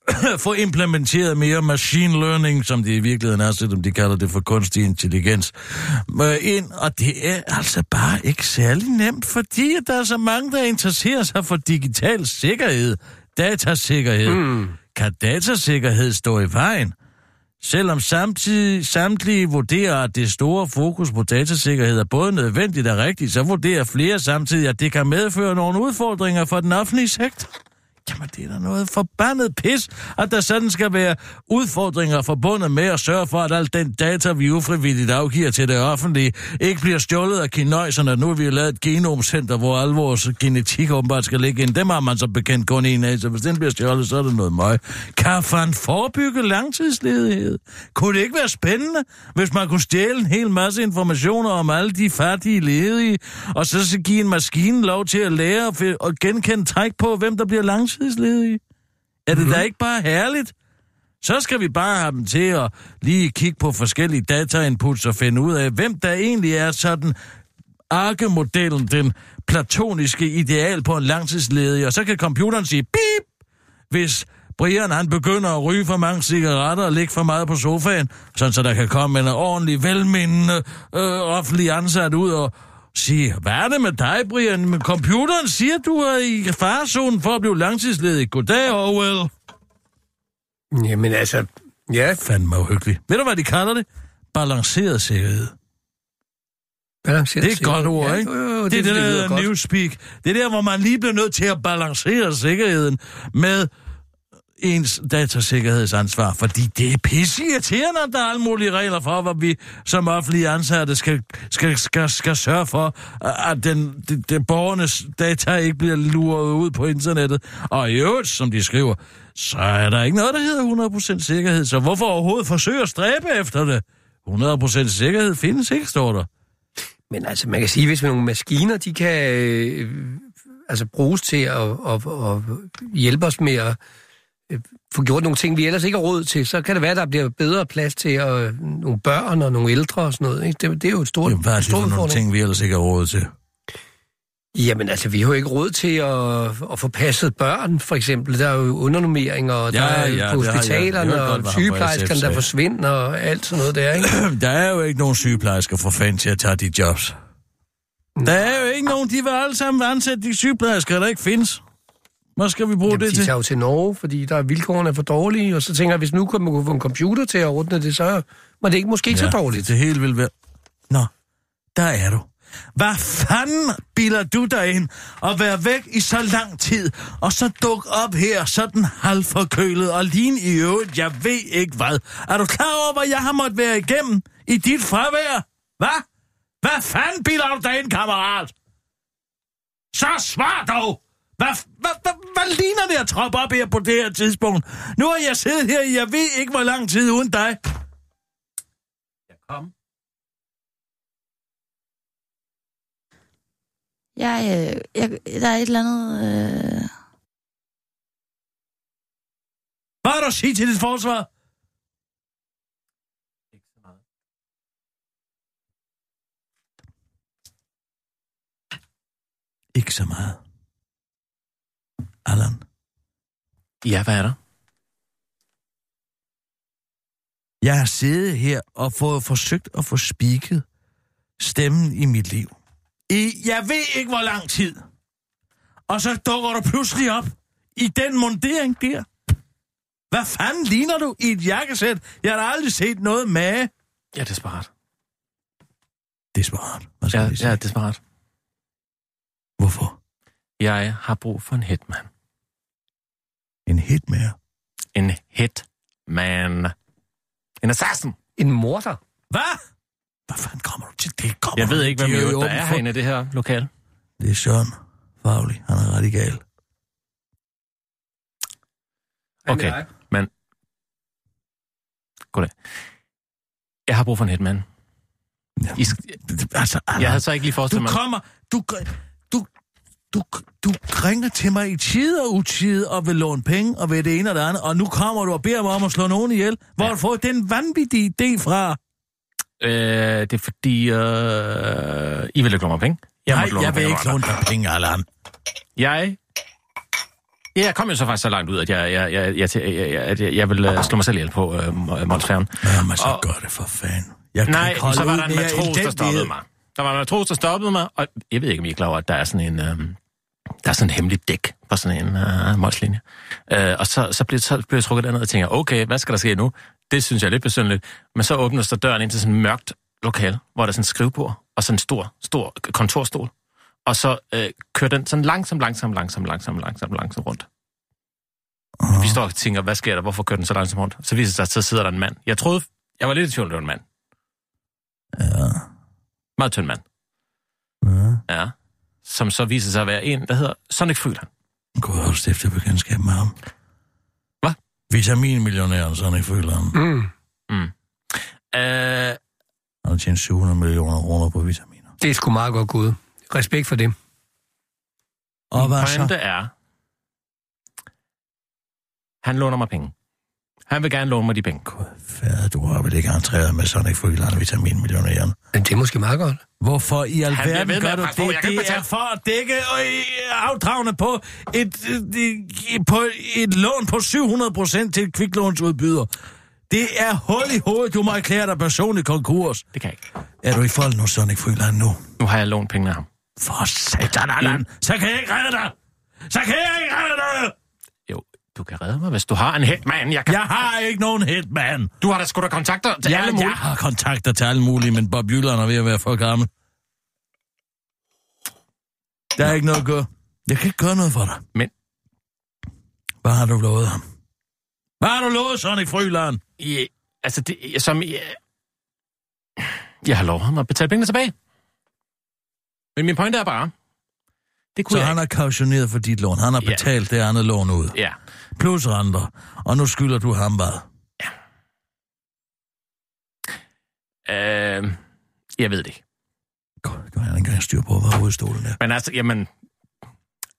*coughs* få implementeret mere machine learning, som det i virkeligheden er, selvom de kalder det for kunstig intelligens, øh, ind, og det er altså bare ikke særlig nemt, fordi der er så mange, der interesserer sig for digital sikkerhed, datasikkerhed. Mm. Kan datasikkerhed stå i vejen? Selvom samtidig, samtlige vurderer, at det store fokus på datasikkerhed er både nødvendigt og rigtigt, så vurderer flere samtidig, at det kan medføre nogle udfordringer for den offentlige sektor. Jamen, det er da noget forbandet pis, at der sådan skal være udfordringer forbundet med at sørge for, at al den data, vi ufrivilligt afgiver til det offentlige, ikke bliver stjålet af kinøjserne. Nu har vi jo lavet et genomcenter, hvor al vores genetik åbenbart skal ligge ind. Dem har man så bekendt kun en af, så hvis den bliver stjålet, så er det noget møg. Kan man forebygge langtidsledighed? Kunne det ikke være spændende, hvis man kunne stjæle en hel masse informationer om alle de fattige ledige, og så, så give en maskine lov til at lære og og genkende træk på, hvem der bliver langtidsledige? Er det mm. da ikke bare herligt? Så skal vi bare have dem til at lige kigge på forskellige datainputs og finde ud af, hvem der egentlig er sådan arkemodellen, den platoniske ideal på en langtidsledig, og så kan computeren sige bip, hvis Brian han begynder at ryge for mange cigaretter og ligge for meget på sofaen, sådan så der kan komme en ordentlig, velmindende øh, offentlig ansat ud og sige, hvad er det med dig, Brian? Men computeren siger, du er i farezonen for at blive langtidsledig. Goddag, Orwell. Jamen altså, ja, Fandme uhyggeligt. Ved du, hvad de kalder det? Balanceret sikkerhed. balanceret Det er et godt ord, Ja, ikke? jo, jo, det, det, det, lyder der godt. newspeak. Det er der, hvor man lige bliver nødt til at balancere sikkerheden med ens datasikkerhedsansvar, fordi det er pisseirriterende, at der er alle mulige regler for, hvad vi som offentlige ansatte skal, skal, skal, skal sørge for, at den, den, den borgernes data ikke bliver luret ud på internettet. Og i øvrigt, som de skriver, så er der ikke noget, der hedder 100% sikkerhed, så hvorfor overhovedet forsøge at stræbe efter det? 100% sikkerhed findes ikke, står der. Men altså, man kan sige, hvis nogle maskiner, de kan øh, altså bruges til at, at, at hjælpe os med at få gjort nogle ting, vi ellers ikke har råd til, så kan det være, at der bliver bedre plads til øh, nogle børn og nogle ældre og sådan noget. Ikke? Det, det er jo et stort, Jamen, hvad er det for nogle ting, vi ellers ikke har råd til? Jamen altså, vi har jo ikke råd til at, at få passet børn, for eksempel. Der er jo undernummeringer, og Ja, der er ja, på jeg- hospitalerne, jeg godt, og sygeplejerskerne, der forsvinder, og alt sådan noget der, ikke? *clears throat* Der er jo ikke nogen sygeplejersker for fanden til at tage de jobs. Der er jo ikke nogen, de vil alle sammen ansætte de sygeplejersker, der ikke findes. Hvad skal vi bruge Jamen, det de til? tager jo til Norge, fordi der er vilkårene er for dårlige, og så tænker jeg, hvis nu kunne man kunne få en computer til at ordne det, så var det ikke måske ikke så dårligt. Det hele vil være... Nå, der er du. Hvad fanden bilder du dig ind at være væk i så lang tid, og så duk op her sådan halvforkølet og ligne i øvrigt, jeg ved ikke hvad. Er du klar over, hvad jeg har måttet være igennem i dit fravær? Hvad? Hvad fanden bilder du dig ind, kammerat? Så svar dog! Hvad, hvad, hvad, hvad ligner det at troppe op her på det her tidspunkt? Nu har jeg siddet her i jeg ved ikke hvor lang tid uden dig. Jeg kom. Jeg, øh, jeg, der er et eller andet... Øh... Hvad har du at sige til dit forsvar? Ikke så meget. Allan, Ja, hvad er der? jeg har siddet her og fået forsøgt at få spiket stemmen i mit liv. I, jeg ved ikke, hvor lang tid. Og så dukker du pludselig op i den mundering der. Hvad fanden ligner du i et jakkesæt? Jeg har aldrig set noget med. Ja, desperat. Desperat. Hvad skal Ja, vi sige? ja, desperat. Hvorfor? Jeg har brug for en hitman. En hitman? En hitman. En assassin. En morder? Hvad? Hvad fanden kommer du til? Det kommer Jeg ved du- ikke, hvem det der jo er åbent for- herinde i det her lokal. Det er Søren Fagli. Han er radikal. Okay, men... Goddag. Jeg har brug for en hitman. I sk- Altså, jeg havde så ikke lige du forestillet mig... kommer... Du, du, du, du ringer til mig i tid og utid og vil låne penge og vil det ene og det andet, og nu kommer du og beder mig om at slå nogen ihjel. Hvor har du fået den vanvittige idé fra? Øh, det er fordi... Øh, I vil ikke låne mig penge. Jeg Nej, låne jeg vil ikke låne dig penge, Allan. Jeg... Ja, jeg kom jo så faktisk så langt ud, at jeg, jeg, jeg, jeg, jeg, jeg, jeg, jeg vil øh, slå mig selv ihjel på øh, Måns Færgen. Jamen, så Og- gør det for fanden. Jeg kan Nej, så var der en matros, der stoppede mig. Der var en matros, der stoppede mig, og jeg ved ikke, om I er klar over, at der er sådan en... Øh, der er sådan en hemmelig dæk på sådan en øh, målslinje. Øh, og så, så, blev, så blev jeg trukket derned og tænker, okay, hvad skal der ske nu? Det synes jeg er lidt besynderligt. Men så åbnes der døren ind til sådan et mørkt lokal, hvor der er sådan et skrivebord og sådan en stor, stor kontorstol. Og så øh, kører den sådan langsomt, langsomt, langsomt, langsomt, langsomt, langsomt rundt. Uh-huh. Vi står og tænker, hvad sker der? Hvorfor kører den så langsomt rundt? Så viser det sig, at så sidder der en mand. Jeg troede, jeg var lidt i tvivl, det var en mand. Ja. Meget tynd mand. Ja. Ja. Som så viser sig at være en, der hedder Sonic Fryland. Kunne jeg også stifte bekendtskab med ham. Hvad? Vitaminmillionæren, føler ham. Mm. Mm. Øh, Han har tjent 700 millioner kroner på vitaminer. Det er sgu meget godt gået. Respekt for det. Og min hvad pointe så? er, han låner mig penge. Han vil gerne låne mig de penge. Fader, du har vel ikke entreret med Sonic Freeland og vitaminmillionæren? Men det er måske meget godt. Hvorfor i alverden ved med gør du det? Jeg kan ikke Det er betale. for at dække øh, afdragende på et, øh, på et lån på 700 procent til et kviklånsudbyder. Det er hul i hovedet. Du må erklære dig personlig konkurs. Det kan jeg ikke. Er du i forhold nu, Sonic Freeland, nu? Nu har jeg lånt pengene af ham. For satan, Allan. Så kan jeg ikke redde dig. Så kan jeg ikke redde dig. Du kan redde mig, hvis du har en hitman. Jeg, kan... Jeg har ikke nogen hitman. Du har da sgu da kontakter til Ja, alle mulige. jeg har kontakter til alle mulige, men Bob Jylland er ved at være for gammel. Der er ikke noget at gøre. Jeg kan ikke gøre noget for dig. Men- Hvad har du lovet ham? Hvad har du lovet, Sonic Fryland? Ja, altså, det, som... Jeg, jeg har lovet ham at betale pengene tilbage. Men min pointe er bare... Det kunne Så jeg han har kautioneret for dit lån. Han har Ja. betalt det andet lån ud. Ja. Plus renter. Og nu skylder du ham hvad? Øh, jeg ved det ikke. God, du har ikke engang styr på, hvad hovedstolen er. Men altså, jamen...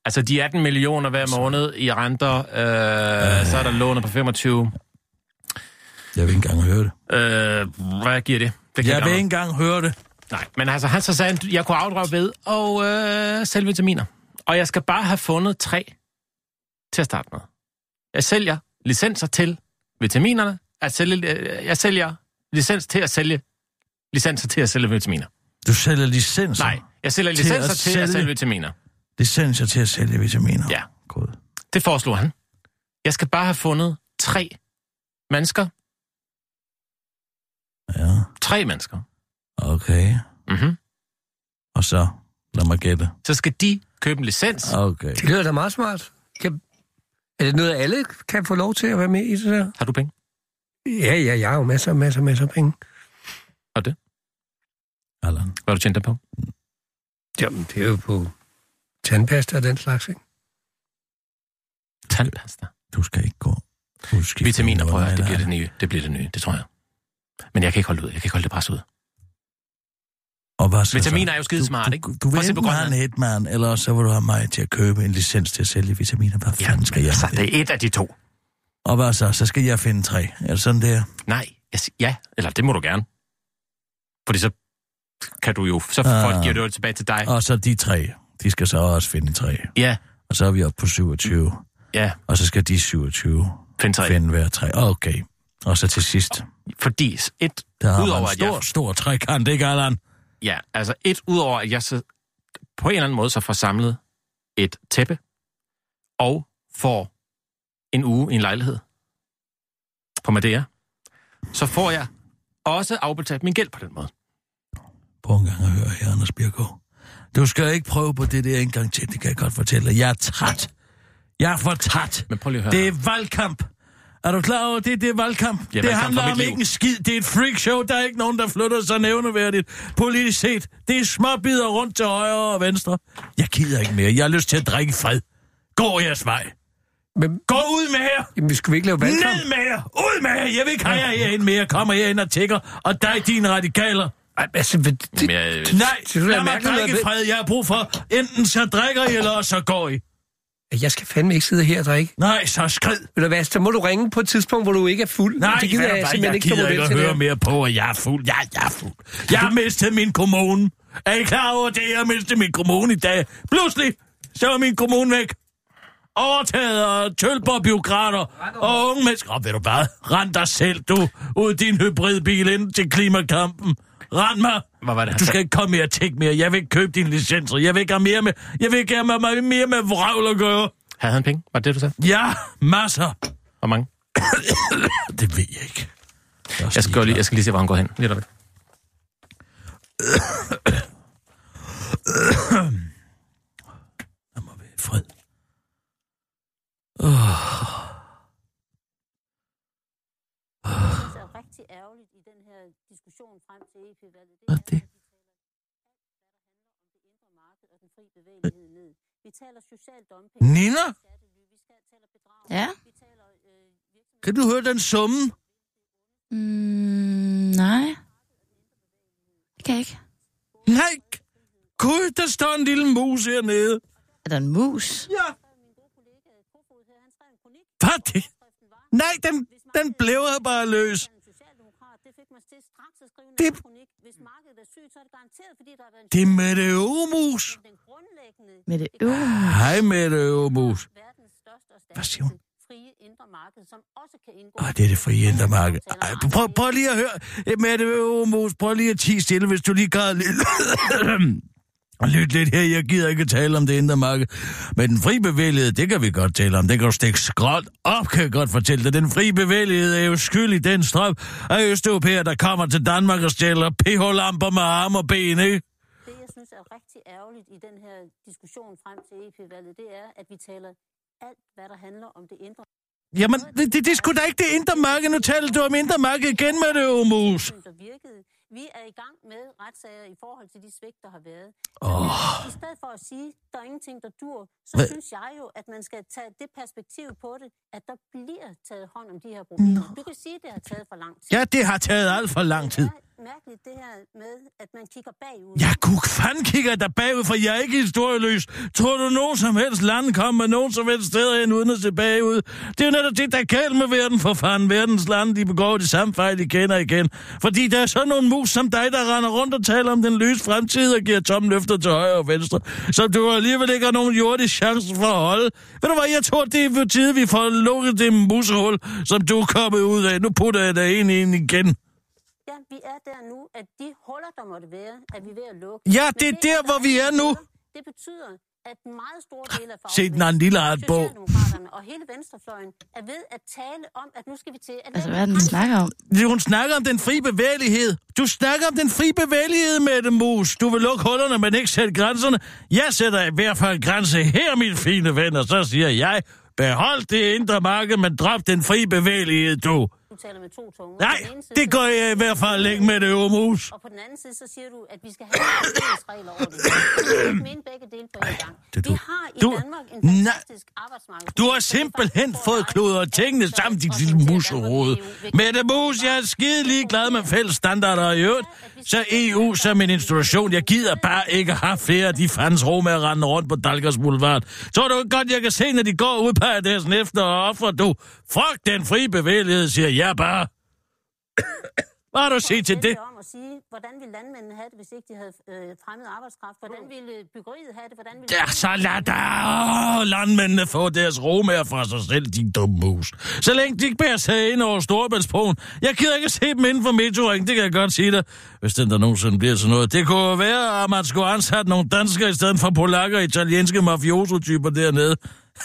Altså, de 18 millioner hver måned i renter, øh, så er der lånet på 25. Jeg vil ikke engang høre det. Øh, hvad giver det? det Jeg kan vil ikke engang høre det. Nej, men altså, han så sagde, at jeg kunne afdrage ved og øh, sælge vitaminer. Og jeg skal bare have fundet tre til at starte med. Jeg sælger licenser til vitaminerne. Jeg sælger, øh, jeg sælger licens til at sælge licenser til at sælge vitaminer. Du sælger licenser. Nej, jeg sælger Til licenser at til at sælge- sælge vitaminer. Licenser til at sælge vitaminer. Ja. God. Det foreslog han. Jeg skal bare have fundet tre mennesker. Ja, Tre mennesker. okay. Mm-hmm. Og så, lad mig gætte. Så skal de købe en licens. Okay. Det lyder da meget smart. Kan... Er det noget, alle kan få lov til at være med i det der? Har du penge? Ja, ja, jeg har jo masser, masser, masser af penge. Og det? Allan. Hvad har du tjent dem på? Jamen, det er jo på tandpasta og den slags, ikke? Tandpasta. Du skal ikke gå. Du skal Vitaminer, prøv at gå det bliver det nye. Det bliver det nye, det tror jeg. Men jeg kan ikke holde ud. Jeg kan ikke holde det pres ud. Og hvad så? Vitaminer så? er jo skidesmart, du, ikke? Du, du Prøv vil enten have en hitman, eller så vil du have mig til at købe en licens til at sælge vitaminer. Hvad fanden skal jeg altså, det? er et af de to. Og hvad så? Så skal jeg finde tre. Er det sådan der? Nej, jeg siger, ja, eller det må du gerne. Fordi så kan du jo, så Ah. ah. giver du det tilbage til dig. Og så de tre. De skal så også finde tre. Ja, Og så er vi oppe på 27. ja, Og så skal de 27 find tre. finde hver tre. Okay. Og så til sidst, Fordi et, der har Udover en at jeg- stor, stor trekant, ikke Allan? Ja, altså et, udover at jeg så på en eller anden måde så får samlet et tæppe, og får en uge i en lejlighed på Madeira, så får jeg også afbetalt min gæld på den måde. Prøv en gang at høre her, Anders Birgaard. Du skal ikke prøve på det der en gang til, det kan jeg godt fortælle dig. Jeg er træt. Jeg er for træt. Men prøv lige at høre. Det er valgkamp. Er du klar over det? Det er valgkamp. Ja, det valgkamp handler om ikke en skid. Det er et freakshow. Der er ikke nogen, der flytter sig nævneværdigt. Politisk set. Det er småbider rundt til højre og venstre. Jeg gider ikke mere. Jeg har lyst til at drikke fred. Gå jeres vej. Men, Gå ud med her. jamen, vi skulle ikke lave valgkamp. Ned med jer. Ud med jer. Jeg vil ikke have jer herinde mere. Kommer herind og tækker. Og dig, dine radikaler. Ej, altså, det, det, jeg, Nej, det er lad mig drikke fred. Jeg har brug for, enten så drikker I, eller så går I. jeg skal fandme ikke sidde her og drikke. Nej, så skrid. Ved du hvad, så må du ringe på et tidspunkt, hvor du ikke er fuld. Nej, det gider jeg hvad, simpelthen jeg gider ikke at høre det. mere på, at jeg er fuld. Ja, jeg er fuld. Jeg har mistet min kommune. Er I klar over det? Jeg har mistet min kommune i dag. Pludselig, så er min kommune væk. Overtaget af tølper, byråkrater og unge mennesker. Og ved du hvad? Rend dig selv, du, ud din hybridbil ind til klimakampen. Rend mig. Hvad var det, Du skal ikke komme mere og tække mere. Jeg vil ikke købe dine licenser. Jeg vil ikke have mere med, jeg vil ikke have med, mere med vragl at gøre. Havde han penge? Var det det, du sagde? Ja, masser. Hvor mange? *coughs* Det ved jeg ikke. Jeg skal, lige, jeg skal lige se, hvor han går hen. Lidt lidt. *coughs* Der må være fred. Oh. Det er rigtig ærgerligt i den EP-valget. Det er, det? Vi taler social dumping. Nina? Ja? Kan du høre den summe? Mm, nej. Det kan jeg ikke. Nej. Gud, der står en lille mus hernede. Er der en mus? Ja. Hvad det? Nej, den, den blev bare løs. Det, det er Mette Øvermus. Mette Øvermus? Hej, Mette Øvermus. Hvad siger hun? Ah, det er det frie indre marked. Ej, prøv, prøv lige at høre. Mette Øvermus, prøv lige at tige stille, hvis du lige kan lidt... *clears throat* Lyt lidt her, jeg gider ikke tale om det indre marked. Men den frie bevægelighed, det kan vi godt tale om. Det kan du stikke skråt op, kan jeg godt fortælle dig. Den frie bevægelighed er jo skyld i den strøm af østeuropæer, der kommer til Danmark og stjæler pH-lamper med arm og ben, ikke? Det, jeg synes er rigtig ærgerligt i den her diskussion frem til EP-valget, det er, at vi taler alt, hvad der handler om det indre. Jamen, det, det, det er sgu da ikke det indre marked. Nu taler du om indre marked igen med det, Omus. Vi er i gang med retssager i forhold til de svigt, der har været. Oh. I stedet for at sige, der er ingenting, der dur, så Hvad? synes jeg jo, at man skal tage det perspektiv på det, at der bliver taget hånd om de her problemer. Du kan sige, at det har taget for lang tid. Ja, det har taget alt for lang tid. Mærkeligt det her med, at man kigger bagud. Jeg kunne fanden kigger der bagud, for jeg er ikke historieløs. Tror du nogen som helst land kommer nogen som helst steder hen uden at se bagud? Det er jo netop det, der er galt med verden for fanden. Verdens lande, de begår de samme fejl igen og igen. Fordi der er sådan nogle mus som dig, der render rundt og taler om den løse fremtid og giver tomme løfter til højre og venstre. Så du alligevel ikke har nogen jordisk chance for at holde. Ved du hvad, jeg tror, det er på tide, vi får lukket det musehul, som du er kommet ud af. Nu putter jeg dig ind i igen. Ja, vi er der nu, at de huller, der måtte være, er vi ved at lukke. Ja, Men det er der, hvor vi er nu. Det betyder, at meget store dele af Se den anden lille art bog. Og hele venstrefløjen er ved at tale om, at nu skal vi til at Altså, hvad er det, den snakker om? Hun snakker om den frie bevægelighed. Du snakker om den frie bevægelighed, Mette Mus. Du vil lukke hullerne, men ikke sætte grænserne. Jeg sætter i hvert fald grænse her, min fine ven, og så siger jeg, behold det indre marked, men drop den frie bevægelighed, du. Du taler med to tunge. Nej, det gør jeg i hvert fald ikke med det, Mus. Og på den anden side, så siger du, at vi skal have regler over det. Du mene begge dele på en gang. Vi har i Du- Danmark en Nej. fantastisk arbejdsmarked. Du har simpelthen fået kludret tingene sammen, dit lille musehoved. Mette Mus, jeg er skide ligeglad med fælles standarder i øvrigt. Så EU som en institution, jeg gider bare ikke have flere af de med at rende rundt på Dalgers Boulevard. Tror du godt, jeg kan se, når de går ud på adressen efter og offer, du? Fuck den frie bevægelighed, siger jeg bare. Hvad har du at sige til det? om at sige, hvordan ville landmændene have det, hvis ikke de havde øh, fremmed arbejdskraft? Hvordan ville byggeriet have det? Hvordan ville... Ja, så lad da landmændene få deres romager fra sig selv, de dumme mus. Så længe de ikke bærer sig ind over Storebæltsbroen. Jeg gider ikke se dem inden for metroringen, det kan jeg godt sige dig. Hvis den der nogensinde bliver sådan noget. Det kunne være, at man skulle ansætte nogle danskere i stedet for polakker og italienske mafioso-typer dernede.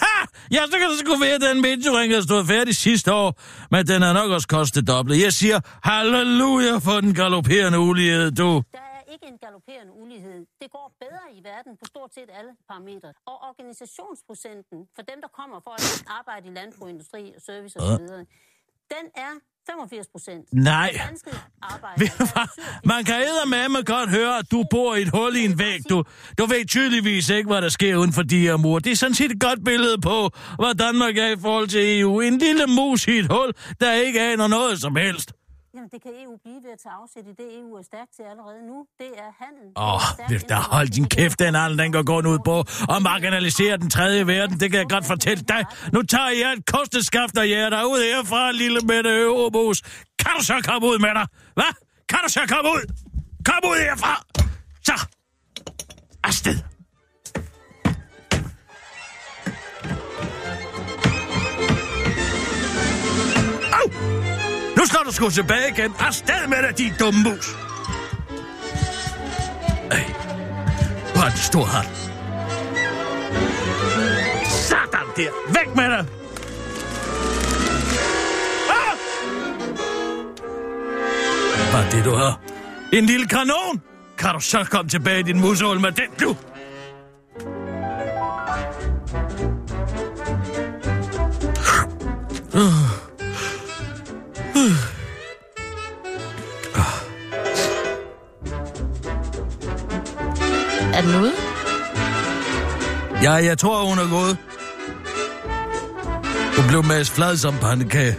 Ha! Ja, så kan det sgu være, at den metroring har stået færdig sidste år, men den har nok også kostet dobbelt. Jeg siger halleluja for den galopperende ulighed, du. Der er ikke en galopperende ulighed. Det går bedre i verden på stort set alle parametre. Og organisationsprocenten for dem, der kommer for at arbejde i landbrug, industri og service osv., den er 85 procent. Nej. Man kan med godt høre, at du bor i et hul i en væg. Du, du ved tydeligvis ikke, hvad der sker uden for de her mure. Det er sådan set et godt billede på, hvad Danmark er i forhold til EU. En lille mus i et hul, der ikke aner noget som helst. Jamen, det kan EU blive ved at tage afsæt i det, EU er stærkt til allerede nu. Det er handel. Åh, oh, der hold din kæft, den anden, den går godt ud på at marginalisere den tredje verden. Det kan jeg godt fortælle dig. Nu tager jeg et kosteskaft og jer dig ud herfra, lille Mette Øvermus. Kan du så komme ud med dig? Hvad? Kan du så komme ud? Kom ud herfra! Så! Afsted! Nu slår du sgu tilbage igen. Afsted med dig, din dumme mus! Ej, hvor er det stor hat. Sådan der! Væk med dig! Ah! er det, du har? En lille kanon! Kan du så komme tilbage i din mushul med den, du? Uh. Ah. Ja, jeg tror, hun er gået. Hun blev med flad som pandekage.